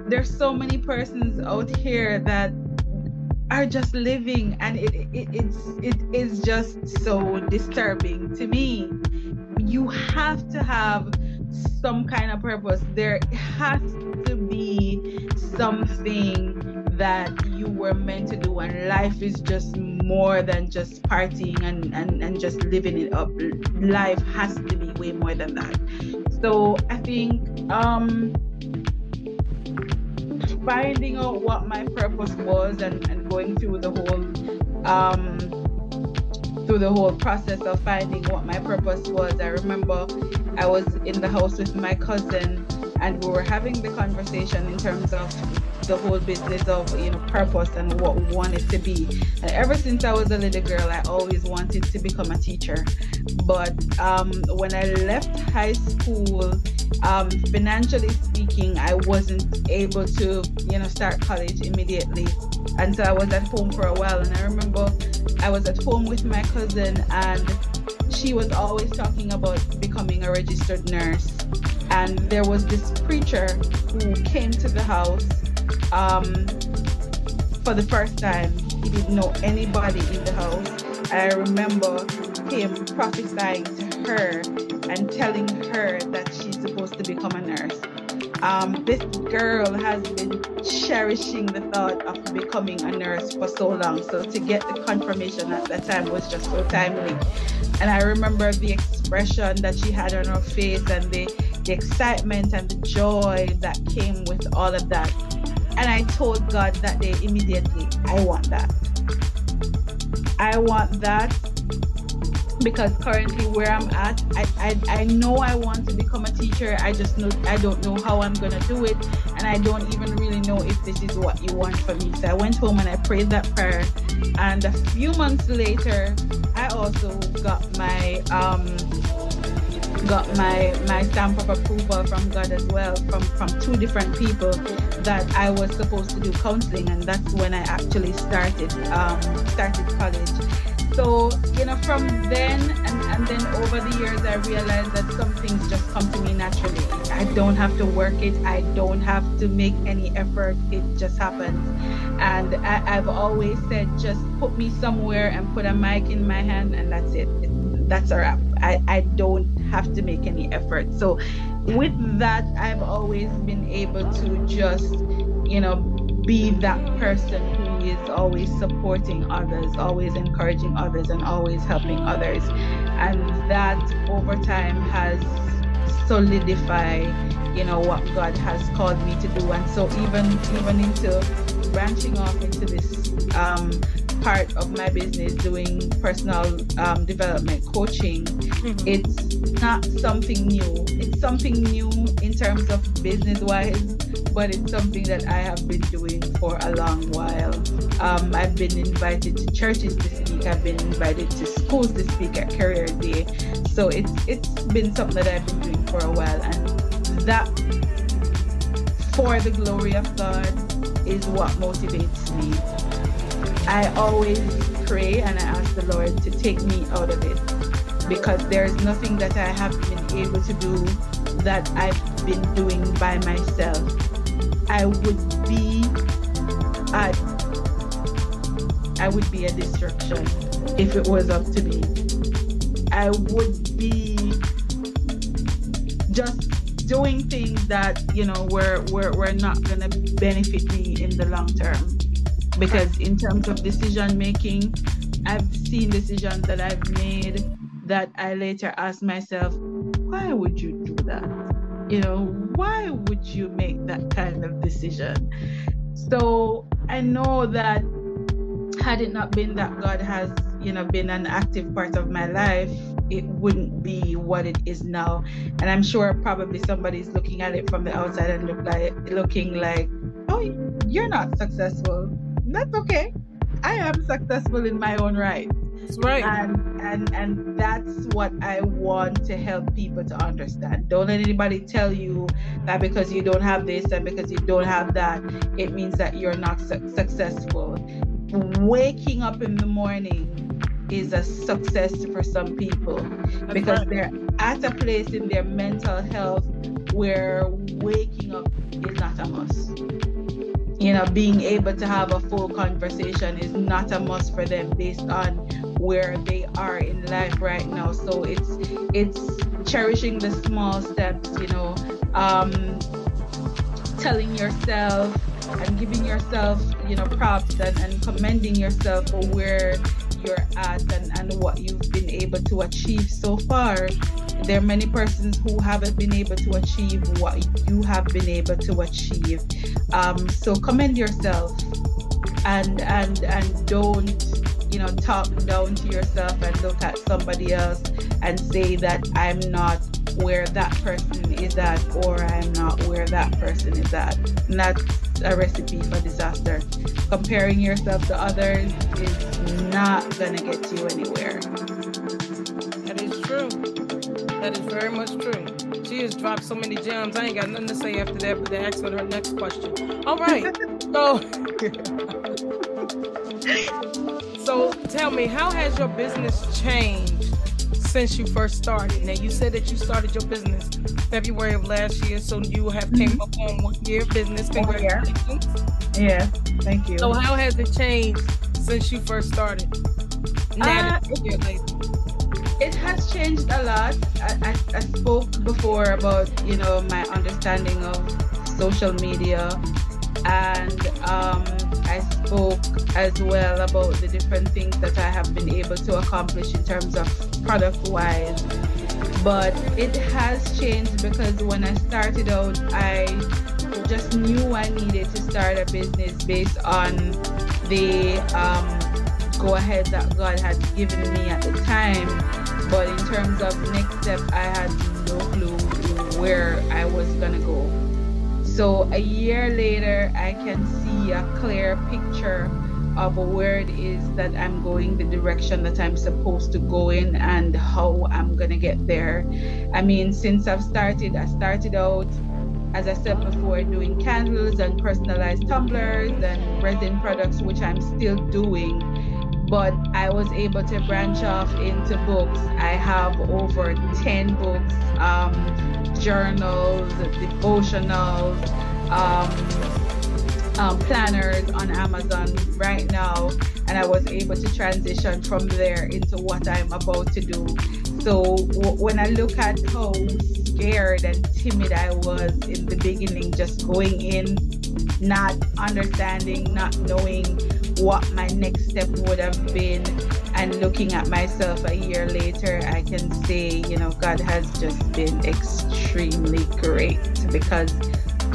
There's so many persons out here that are just living and it, it it's it is just so disturbing to me. You have to have some kind of purpose there has to be something that you were meant to do and life is just more than just partying and, and, and just living it up. Life has to be way more than that. So i think um finding out what my purpose was and, and going through the whole um through the whole process of finding what my purpose was. I remember i was in the house with my cousin and we were having the conversation in terms of the whole business of you know purpose and what we wanted to be. And ever since i was a little girl i always wanted to become a teacher. But um, when i left high school um, financially speaking i wasn't able to you know start college immediately and so i was at home for a while and i remember i was at home with my cousin and she was always talking about becoming a registered nurse and there was this preacher who came to the house um, for the first time. He didn't know anybody in the house. I remember him prophesying to her and telling her that she's supposed to become a nurse. Um, this girl has been cherishing the thought of becoming a nurse for so long. So to get the confirmation at that time was just so timely. And I remember the expression that she had on her face and the, the excitement and the joy that came with all of that. And I told God that day immediately, I want that. I want that because currently where I'm at, I, I, I know I want to become a teacher. I just know I don't know how I'm gonna do it, and I don't even really know if this is what you want for me. So I went home and I prayed that prayer, and a few months later, I also got my um got my my stamp of approval from God as well from from two different people that I was supposed to do counseling and that's when I actually started um, started college so you know from then and, and then over the years I realized that some things just come to me naturally. I don't have to work it. I don't have to make any effort. It just happens. And I, I've always said just put me somewhere and put a mic in my hand and that's it. That's a wrap. I, I don't have to make any effort. So with that, I've always been able to just, you know, be that person is always supporting others, always encouraging others, and always helping others. And that over time has solidified, you know, what God has called me to do. And so even even into branching off into this um, part of my business doing personal um, development coaching mm-hmm. it's not something new. It's something new in terms of business wise but it's something that i have been doing for a long while. Um, i've been invited to churches to speak. I've been invited to schools to speak at career day. So it's it's been something that i've been doing for a while and that for the glory of god is what motivates me I always pray and I ask the Lord to take me out of it because there's nothing that I have been able to do that I've been doing by myself. I would be at I would be a destruction if it was up to me. I would be just doing things that you know were were, were not to benefit me in the long term because in terms of decision making i've seen decisions that i've made that i later ask myself why would you do that you know why would you make that kind of decision so i know that had it not been that god has you know been an active part of my life it wouldn't be what it is now. And I'm sure probably somebody's looking at it from the outside and look like looking like, oh, you're not successful. That's okay. I am successful in my own right. That's right. And and and that's what I want to help people to understand. Don't let anybody tell you that because you don't have this and because you don't have that, it means that you're not su- successful. Waking up in the morning is a success for some people That's because right. they're at a place in their mental health where waking up is not a must. You know, being able to have a full conversation is not a must for them based on where they are in life right now. So it's it's cherishing the small steps, you know, um, telling yourself and giving yourself, you know, props and, and commending yourself for where you're at and, and what you've been able to achieve so far. There are many persons who haven't been able to achieve what you have been able to achieve. Um, so commend yourself and and and don't you know talk down to yourself and look at somebody else and say that I'm not where that person is at or I'm not where that person is at. And that's a recipe for disaster. Comparing yourself to others is not gonna get you anywhere. That is true. That is very much true. She has dropped so many gems. I ain't got nothing to say after that, but to ask her her next question. All right. so So tell me, how has your business changed since you first started? Now you said that you started your business February of last year, so you have mm-hmm. came up on one year business. Congratulations. Yeah, thank you. So how has it changed since you first started? Now uh, it, it has changed a lot. I, I, I spoke before about you know my understanding of social media and um, I spoke as well about the different things that I have been able to accomplish in terms of product wise. But it has changed because when I started out, I just knew I needed to start a business based on the um, go ahead that God had given me at the time. But in terms of next step, I had no clue where I was gonna go. So a year later, I can see a clear picture of where it is that I'm going, the direction that I'm supposed to go in, and how I'm gonna get there. I mean, since I've started, I started out, as I said before, doing candles and personalized tumblers and resin products, which I'm still doing. But I was able to branch off into books. I have over 10 books. Um, journals, devotionals, um, um, planners on Amazon right now, and I was able to transition from there into what I'm about to do. So w- when I look at how scared and timid I was in the beginning, just going in, not understanding, not knowing what my next step would have been, and looking at myself a year later, I can say, you know, God has just been extremely great because,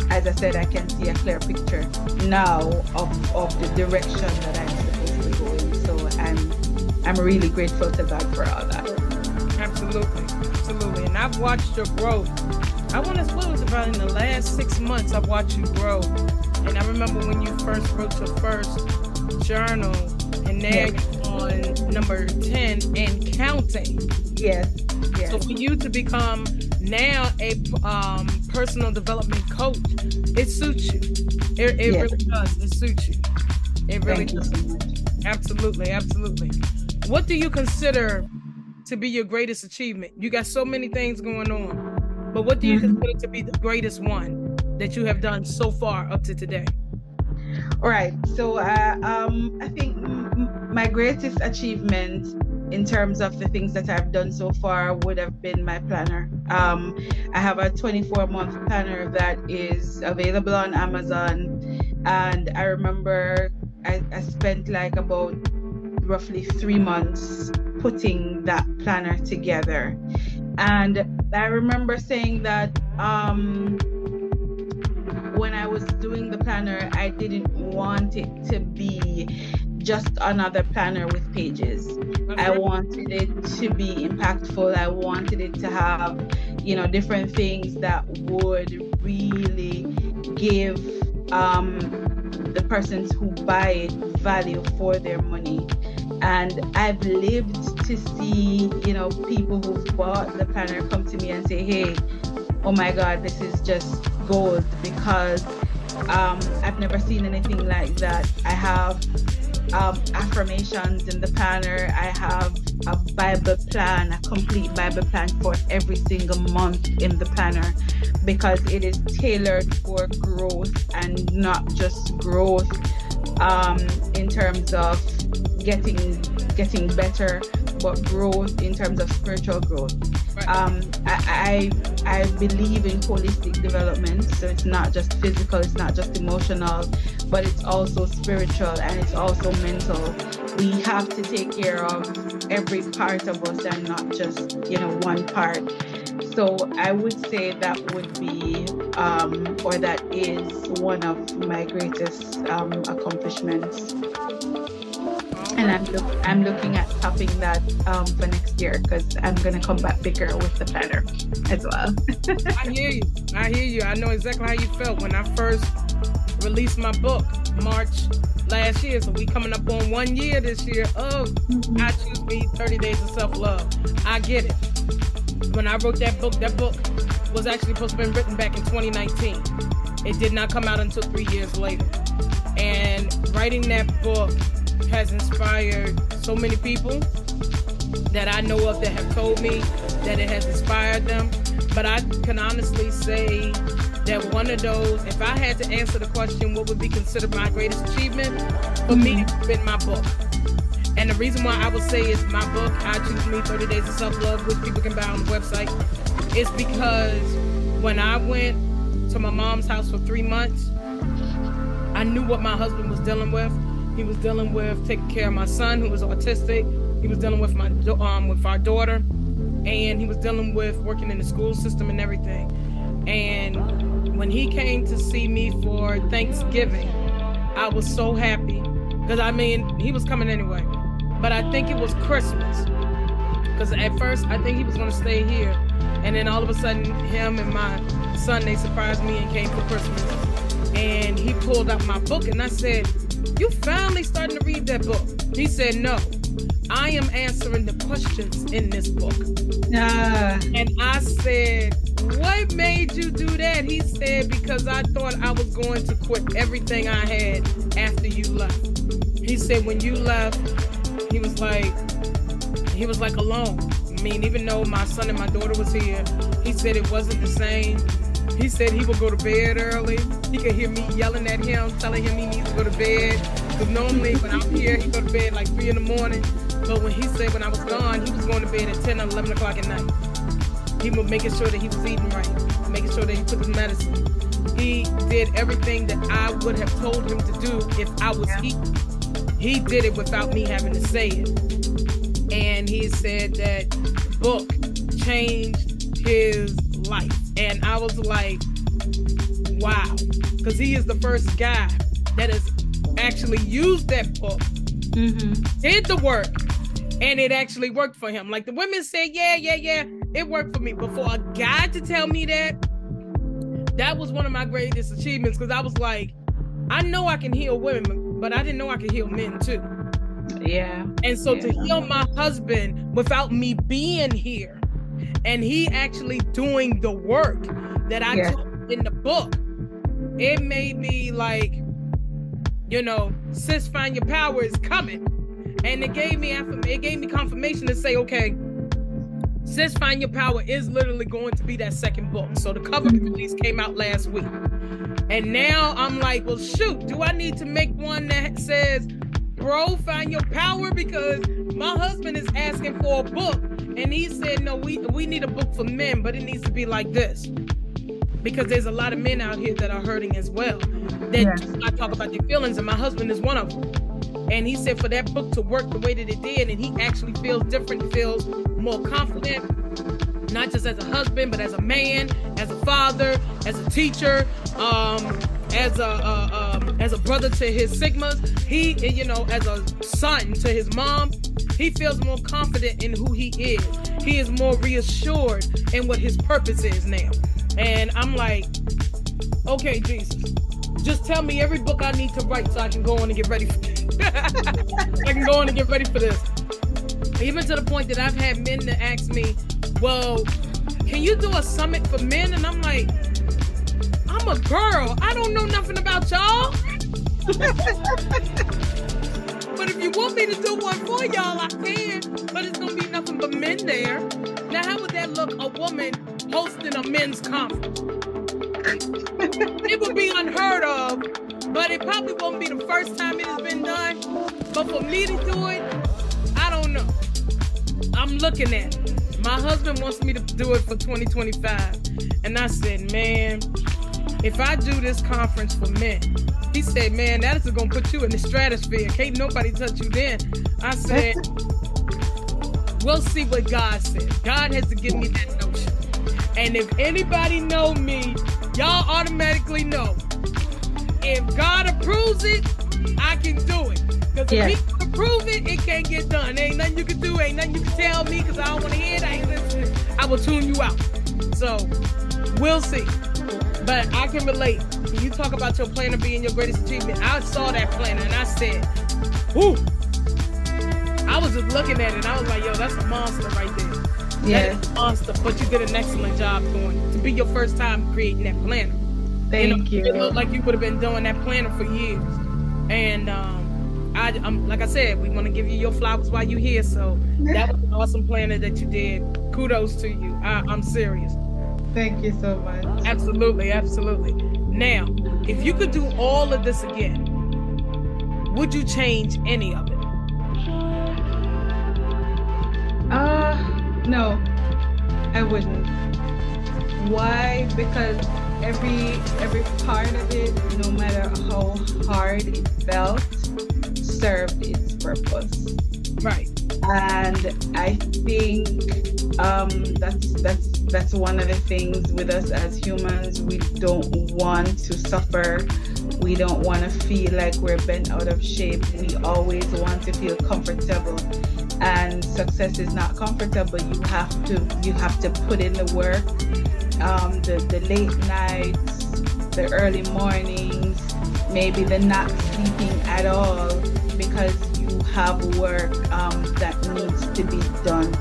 as I said, I can see a clear picture now of, of the direction that I'm supposed to go in. So I'm, I'm really grateful to God for all that. Absolutely, absolutely. And I've watched your growth. I want to suppose about in the last six months, I've watched you grow. And I remember when you first wrote your first journal, and now yes on number 10 and counting. Yes. yes. So for you to become now a um, personal development coach, it suits you. It, it yes. really does. It suits you. It really Thank does. So absolutely. Absolutely. What do you consider to be your greatest achievement? You got so many things going on, but what do you mm-hmm. consider to be the greatest one that you have done so far up to today? All right. So uh, um, I think my greatest achievement in terms of the things that I've done so far would have been my planner. Um, I have a 24 month planner that is available on Amazon. And I remember I, I spent like about roughly three months putting that planner together. And I remember saying that um, when I was doing the planner, I didn't want it to be just another planner with pages. I wanted it to be impactful. I wanted it to have, you know, different things that would really give um, the persons who buy it value for their money. And I've lived to see, you know, people who've bought the planner come to me and say, hey, oh my God, this is just gold because um, I've never seen anything like that. I have um, affirmations in the planner. I have a Bible plan, a complete Bible plan for every single month in the planner because it is tailored for growth and not just growth um, in terms of getting getting better, but growth in terms of spiritual growth. Um, I, I, I believe in holistic development, so it's not just physical, it's not just emotional, but it's also spiritual and it's also mental. We have to take care of every part of us and not just you know one part. So I would say that would be um, or that is one of my greatest um, accomplishments and I'm look, I'm looking at topping that um, for next year because I'm gonna come back bigger with the planner as well. I hear you. I hear you. I know exactly how you felt when I first released my book March last year. So we coming up on one year this year of mm-hmm. I choose me 30 days of self love. I get it. When I wrote that book, that book was actually supposed to have been written back in 2019. It did not come out until three years later. And writing that book has inspired so many people that I know of that have told me that it has inspired them. But I can honestly say that one of those, if I had to answer the question, what would be considered my greatest achievement, for me, it's been my book. And the reason why I would say is my book, I Choose Me 30 Days of Self Love, which people can buy on the website, is because when I went to my mom's house for three months, I knew what my husband was dealing with. He was dealing with taking care of my son who was autistic. He was dealing with my um with our daughter, and he was dealing with working in the school system and everything. And when he came to see me for Thanksgiving, I was so happy. Because I mean he was coming anyway, but I think it was Christmas. Because at first I think he was going to stay here, and then all of a sudden him and my son they surprised me and came for Christmas, and he pulled out my book and I said you finally starting to read that book. He said, No, I am answering the questions in this book. Uh. And I said, What made you do that? He said, Because I thought I was going to quit everything I had after you left. He said, When you left, he was like, he was like alone. I mean, even though my son and my daughter was here, he said it wasn't the same. He said he would go to bed early. He could hear me yelling at him, telling him he needs to go to bed. Because normally when I'm here, he go to bed like 3 in the morning. But when he said when I was gone, he was going to bed at 10 or 11 o'clock at night. He was making sure that he was eating right, making sure that he took his medicine. He did everything that I would have told him to do if I was yeah. he. He did it without me having to say it. And he said that book changed his life. And I was like, wow. Because he is the first guy that has actually used that book, mm-hmm. did the work, and it actually worked for him. Like the women said, yeah, yeah, yeah, it worked for me. But for a guy to tell me that, that was one of my greatest achievements because I was like, I know I can heal women, but I didn't know I could heal men too. Yeah. And so yeah. to heal my husband without me being here and he actually doing the work that I yeah. took in the book. It made me like, you know, sis, find your power is coming, and it gave me it gave me confirmation to say, okay, sis, find your power is literally going to be that second book. So the cover mm-hmm. release came out last week, and now I'm like, well, shoot, do I need to make one that says, bro, find your power because my husband is asking for a book, and he said, "No, we we need a book for men, but it needs to be like this." Because there's a lot of men out here that are hurting as well. That yeah. I talk about their feelings, and my husband is one of them. And he said for that book to work the way that it did, and he actually feels different, feels more confident, not just as a husband, but as a man, as a father, as a teacher, um, as a, a um, as a brother to his sigmas. He, you know, as a son to his mom. He feels more confident in who he is. He is more reassured in what his purpose is now. And I'm like, okay, Jesus, just tell me every book I need to write so I can go on and get ready. For this. I can go on and get ready for this. Even to the point that I've had men that ask me, well, can you do a summit for men? And I'm like, I'm a girl. I don't know nothing about y'all. but if you want me to do one for y'all, I can. But it's gonna be nothing but men there. Now, how would that look? A woman hosting a men's conference. it would be unheard of, but it probably won't be the first time it has been done. But for me to do it, I don't know. I'm looking at it. My husband wants me to do it for 2025. And I said, man, if I do this conference for men, he said, man, that is going to put you in the stratosphere. Can't nobody touch you then. I said, we'll see what God says. God has to give me that notion. And if anybody know me, y'all automatically know. If God approves it, I can do it. Because if he can approve it, it can't get done. Ain't nothing you can do. Ain't nothing you can tell me because I don't want to hear it. I ain't listening. I will tune you out. So we'll see. But I can relate. When you talk about your planner being your greatest achievement, I saw that planner and I said, whoo. I was just looking at it I was like, yo, that's a monster right there. Yeah. That is a monster. But you did an excellent job doing it. To be your first time creating that planner. Thank you. Know, you. It looked like you would have been doing that planner for years. And um, I, I'm, like I said, we want to give you your flowers while you're here. So that was an awesome planner that you did. Kudos to you. I, I'm serious. Thank you so much. Absolutely, absolutely. Now, if you could do all of this again, would you change any of it? Uh, no, I wouldn't. Why? Because every every part of it, no matter how hard it felt, served its purpose. Right. And I think um, that's that's that's one of the things with us as humans. We don't want to suffer. We don't want to feel like we're bent out of shape. We always want to feel comfortable. And success is not comfortable. You have to you have to put in the work. Um, the, the late nights, the early mornings, maybe the not sleeping at all because you have work um, that needs to be done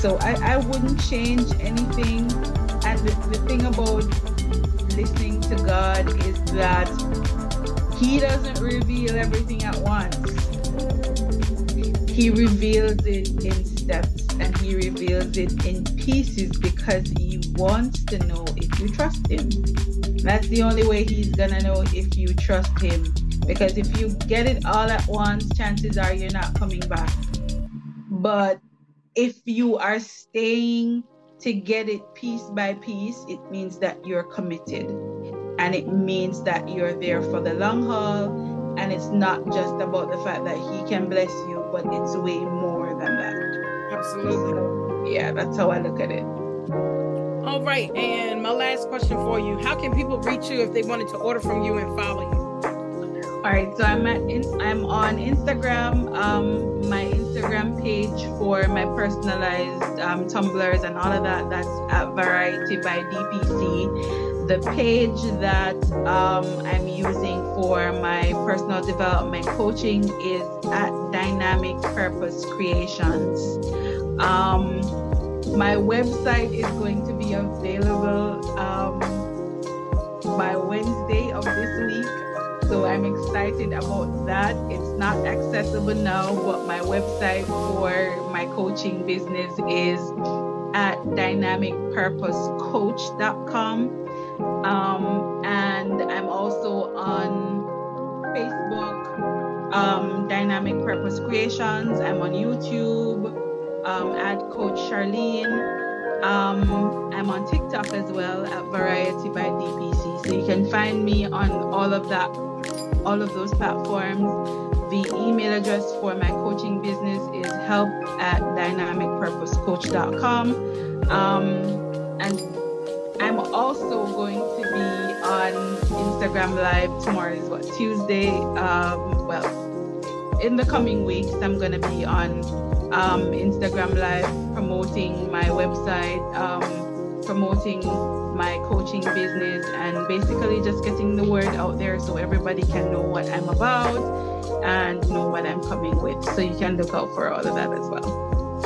so I, I wouldn't change anything. And the, the thing about listening to God is that He doesn't reveal everything at once. He reveals it in steps and He reveals it in pieces because He wants to know if you trust Him. That's the only way He's gonna know if you trust Him. Because if you get it all at once, chances are you're not coming back. But if you are staying to get it piece by piece, it means that you're committed. And it means that you're there for the long haul. And it's not just about the fact that he can bless you, but it's way more than that. Absolutely. So, yeah, that's how I look at it. All right. And my last question for you How can people reach you if they wanted to order from you and follow you? All right, so I'm at in, I'm on Instagram. Um, my Instagram page for my personalized um, tumblers and all of that. That's at Variety by DPC. The page that um, I'm using for my personal development coaching is at Dynamic Purpose Creations. Um, my website is going to be available um, by Wednesday of this week. So I'm excited about that. It's not accessible now, but my website for my coaching business is at dynamicpurposecoach.com. Um, and I'm also on Facebook, um, Dynamic Purpose Creations. I'm on YouTube um, at Coach Sharline. Um, I'm on TikTok as well at Variety by DPC. So you can find me on all of that, all of those platforms. The email address for my coaching business is help at dynamicpurposecoach.com. Um, and I'm also going to be on Instagram Live. Tomorrow is what, Tuesday? Um, well, in the coming weeks, I'm going to be on um, Instagram Live promoting my website, um, promoting my coaching business, and basically just getting the word out there so everybody can know what I'm about and know what I'm coming with. So you can look out for all of that as well.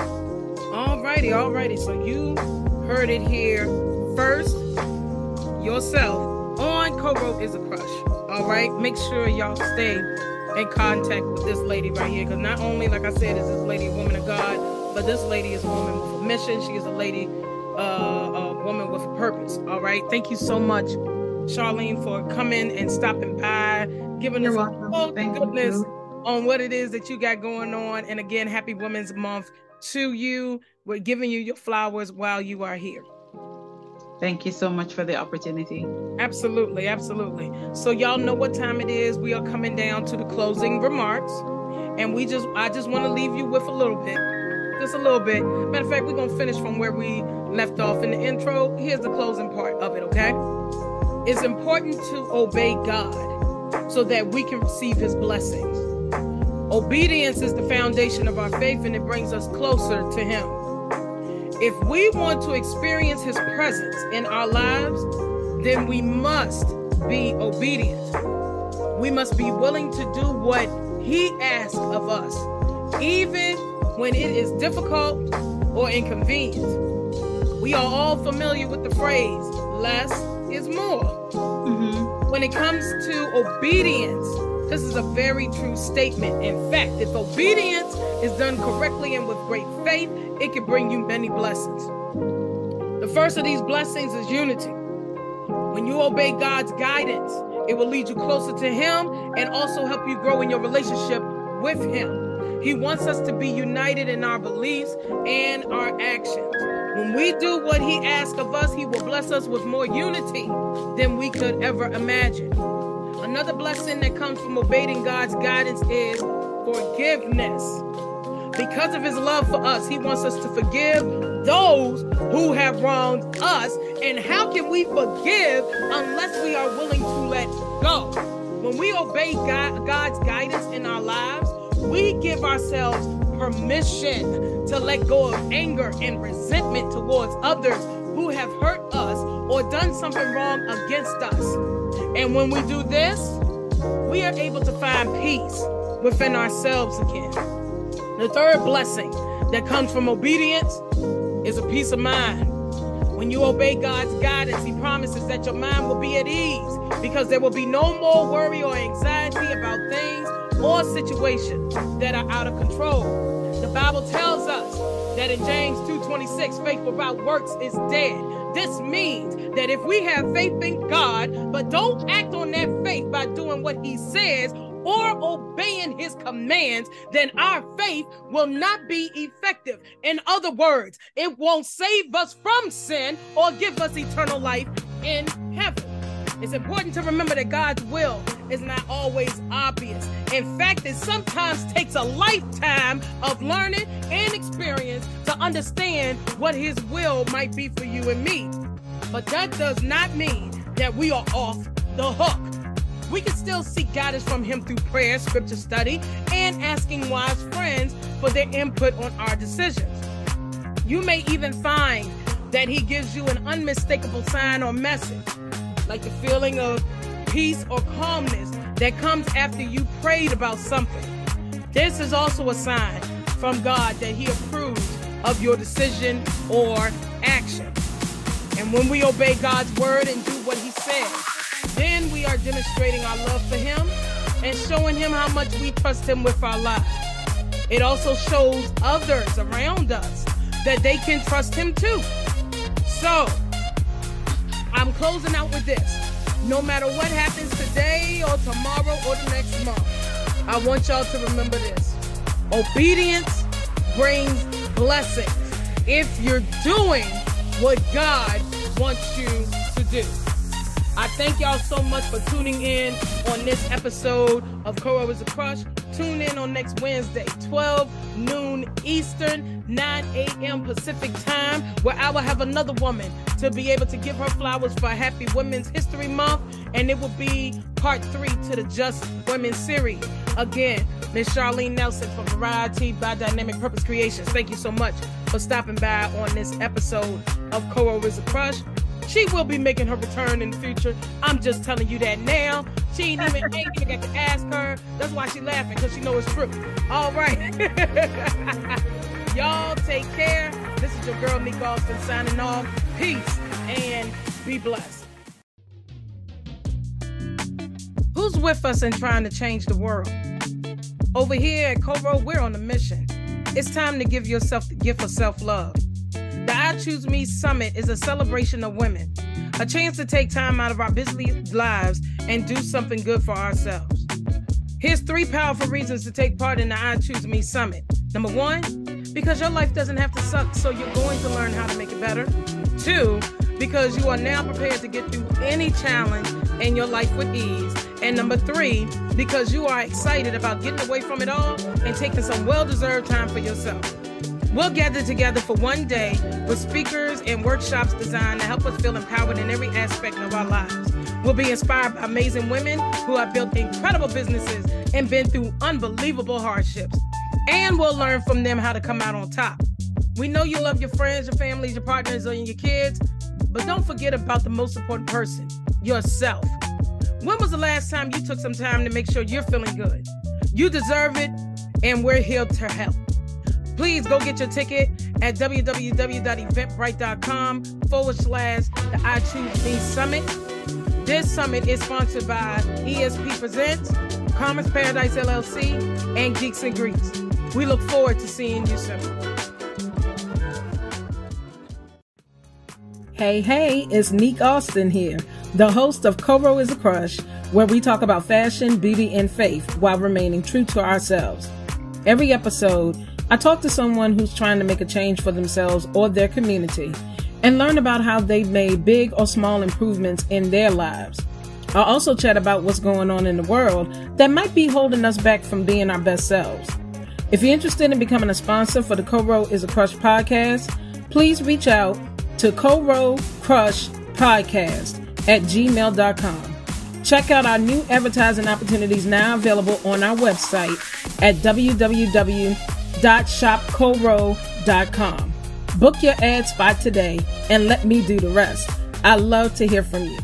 Alrighty, alrighty. So you heard it here first yourself on Coro is a crush. All right, make sure y'all stay in contact with this lady right here because not only, like I said, is this lady a woman of God, but this lady is a woman with a mission. She is a lady, uh, a woman with a purpose. All right, thank you so much, Sharline, for coming and stopping by giving You're us welcome. all the goodness you. on what it is that you got going on. And again, happy Women's Month to you. We're giving you your flowers while you are here. Thank you so much for the opportunity. Absolutely, absolutely. So y'all know what time it is. We are coming down to the closing remarks. And we just I just want to leave you with a little bit. Just a little bit. Matter of fact, we're gonna finish from where we left off in the intro. Here's the closing part of it, okay? It's important to obey God so that we can receive his blessings. Obedience is the foundation of our faith and it brings us closer to him. If we want to experience his presence in our lives, then we must be obedient. We must be willing to do what he asks of us, even when it is difficult or inconvenient. We are all familiar with the phrase, less is more. Mm-hmm when it comes to obedience, this is a very true statement. In fact, if obedience is done correctly and with great faith, it can bring you many blessings. The first of these blessings is unity. When you obey God's guidance, it will lead you closer to Him and also help you grow in your relationship with Him. He wants us to be united in our beliefs and our actions. When we do what He asks of us, He will bless us with more unity than we could ever imagine. Another blessing that comes from obeying God's guidance is forgiveness. Because of his love for us, he wants us to forgive those who have wronged us. And how can we forgive unless we are willing to let go? When we obey God, God's guidance in our lives, we give ourselves permission to let go of anger and resentment towards others who have hurt us or done something wrong against us. And when we do this, we are able to find peace within ourselves again. The third blessing that comes from obedience is a peace of mind. When you obey God's guidance, He promises that your mind will be at ease because there will be no more worry or anxiety about things or situations that are out of control. Bible tells us that in James 2:26, faith without works is dead. This means that if we have faith in God, but don't act on that faith by doing what He says or obeying His commands, then our faith will not be effective. In other words, it won't save us from sin or give us eternal life in heaven. It's important to remember that God's will is not always obvious. In fact, it sometimes takes a lifetime of learning and experience to understand what His will might be for you and me. But that does not mean that we are off the hook. We can still seek guidance from Him through prayer, scripture study, and asking wise friends for their input on our decisions. You may even find that He gives you an unmistakable sign or message like the feeling of peace or calmness that comes after you prayed about something. This is also a sign from God that He approves of your decision or action. And when we obey God's word and do what He says, then we are demonstrating our love for Him and showing Him how much we trust Him with our lives. It also shows others around us that they can trust Him too. So, I'm closing out with this. No matter what happens today or tomorrow or the next month, I want y'all to remember this obedience brings blessings if you're doing what God wants you to do. I thank y'all so much for tuning in on this episode of Coro is a Crush. Tune in on next Wednesday, 12 noon Eastern, 9 a.m. Pacific time, where I will have another woman to be able to give her flowers for Happy Women's History Month. And it will be part three to the Just Women series. Again, Miss Sharline Nelson from Variety by Dynamic Purpose Creations. Thank you so much for stopping by on this episode of Coro is a Crush. She will be making her return in the future. I'm just telling you that now. She ain't even, ain't even got to ask her. That's why she laughing, because she know it's true. All right. Y'all take care. This is your girl, Nick Austin, signing off. Peace and be blessed. Who's with us in trying to change the world? Over here at Coro, we're on a mission. It's time to give yourself the gift of self love. I Choose Me Summit is a celebration of women, a chance to take time out of our busy lives and do something good for ourselves. Here's three powerful reasons to take part in the I Choose Me Summit. Number one, because your life doesn't have to suck, so you're going to learn how to make it better. Two, because you are now prepared to get through any challenge in your life with ease. And number three, because you are excited about getting away from it all and taking some well deserved time for yourself. We'll gather together for one day with speakers and workshops designed to help us feel empowered in every aspect of our lives. We'll be inspired by amazing women who have built incredible businesses and been through unbelievable hardships. And we'll learn from them how to come out on top. We know you love your friends, your families, your partners, and your kids, but don't forget about the most important person yourself. When was the last time you took some time to make sure you're feeling good? You deserve it, and we're here to help. Please go get your ticket at www.eventbrite.com forward slash the I Choose Me Summit. This summit is sponsored by ESP Presents, Commerce Paradise LLC, and Geeks and Greeks. We look forward to seeing you soon. Hey, hey, it's Neek Austin here, the host of Coro is a Crush, where we talk about fashion, beauty, and faith while remaining true to ourselves. Every episode, I talk to someone who's trying to make a change for themselves or their community and learn about how they've made big or small improvements in their lives. I'll also chat about what's going on in the world that might be holding us back from being our best selves. If you're interested in becoming a sponsor for the Coro is a Crush podcast, please reach out to Coro Crush Podcast at gmail.com. Check out our new advertising opportunities now available on our website at www.shopcoro.com. Book your ad spot today and let me do the rest. I love to hear from you.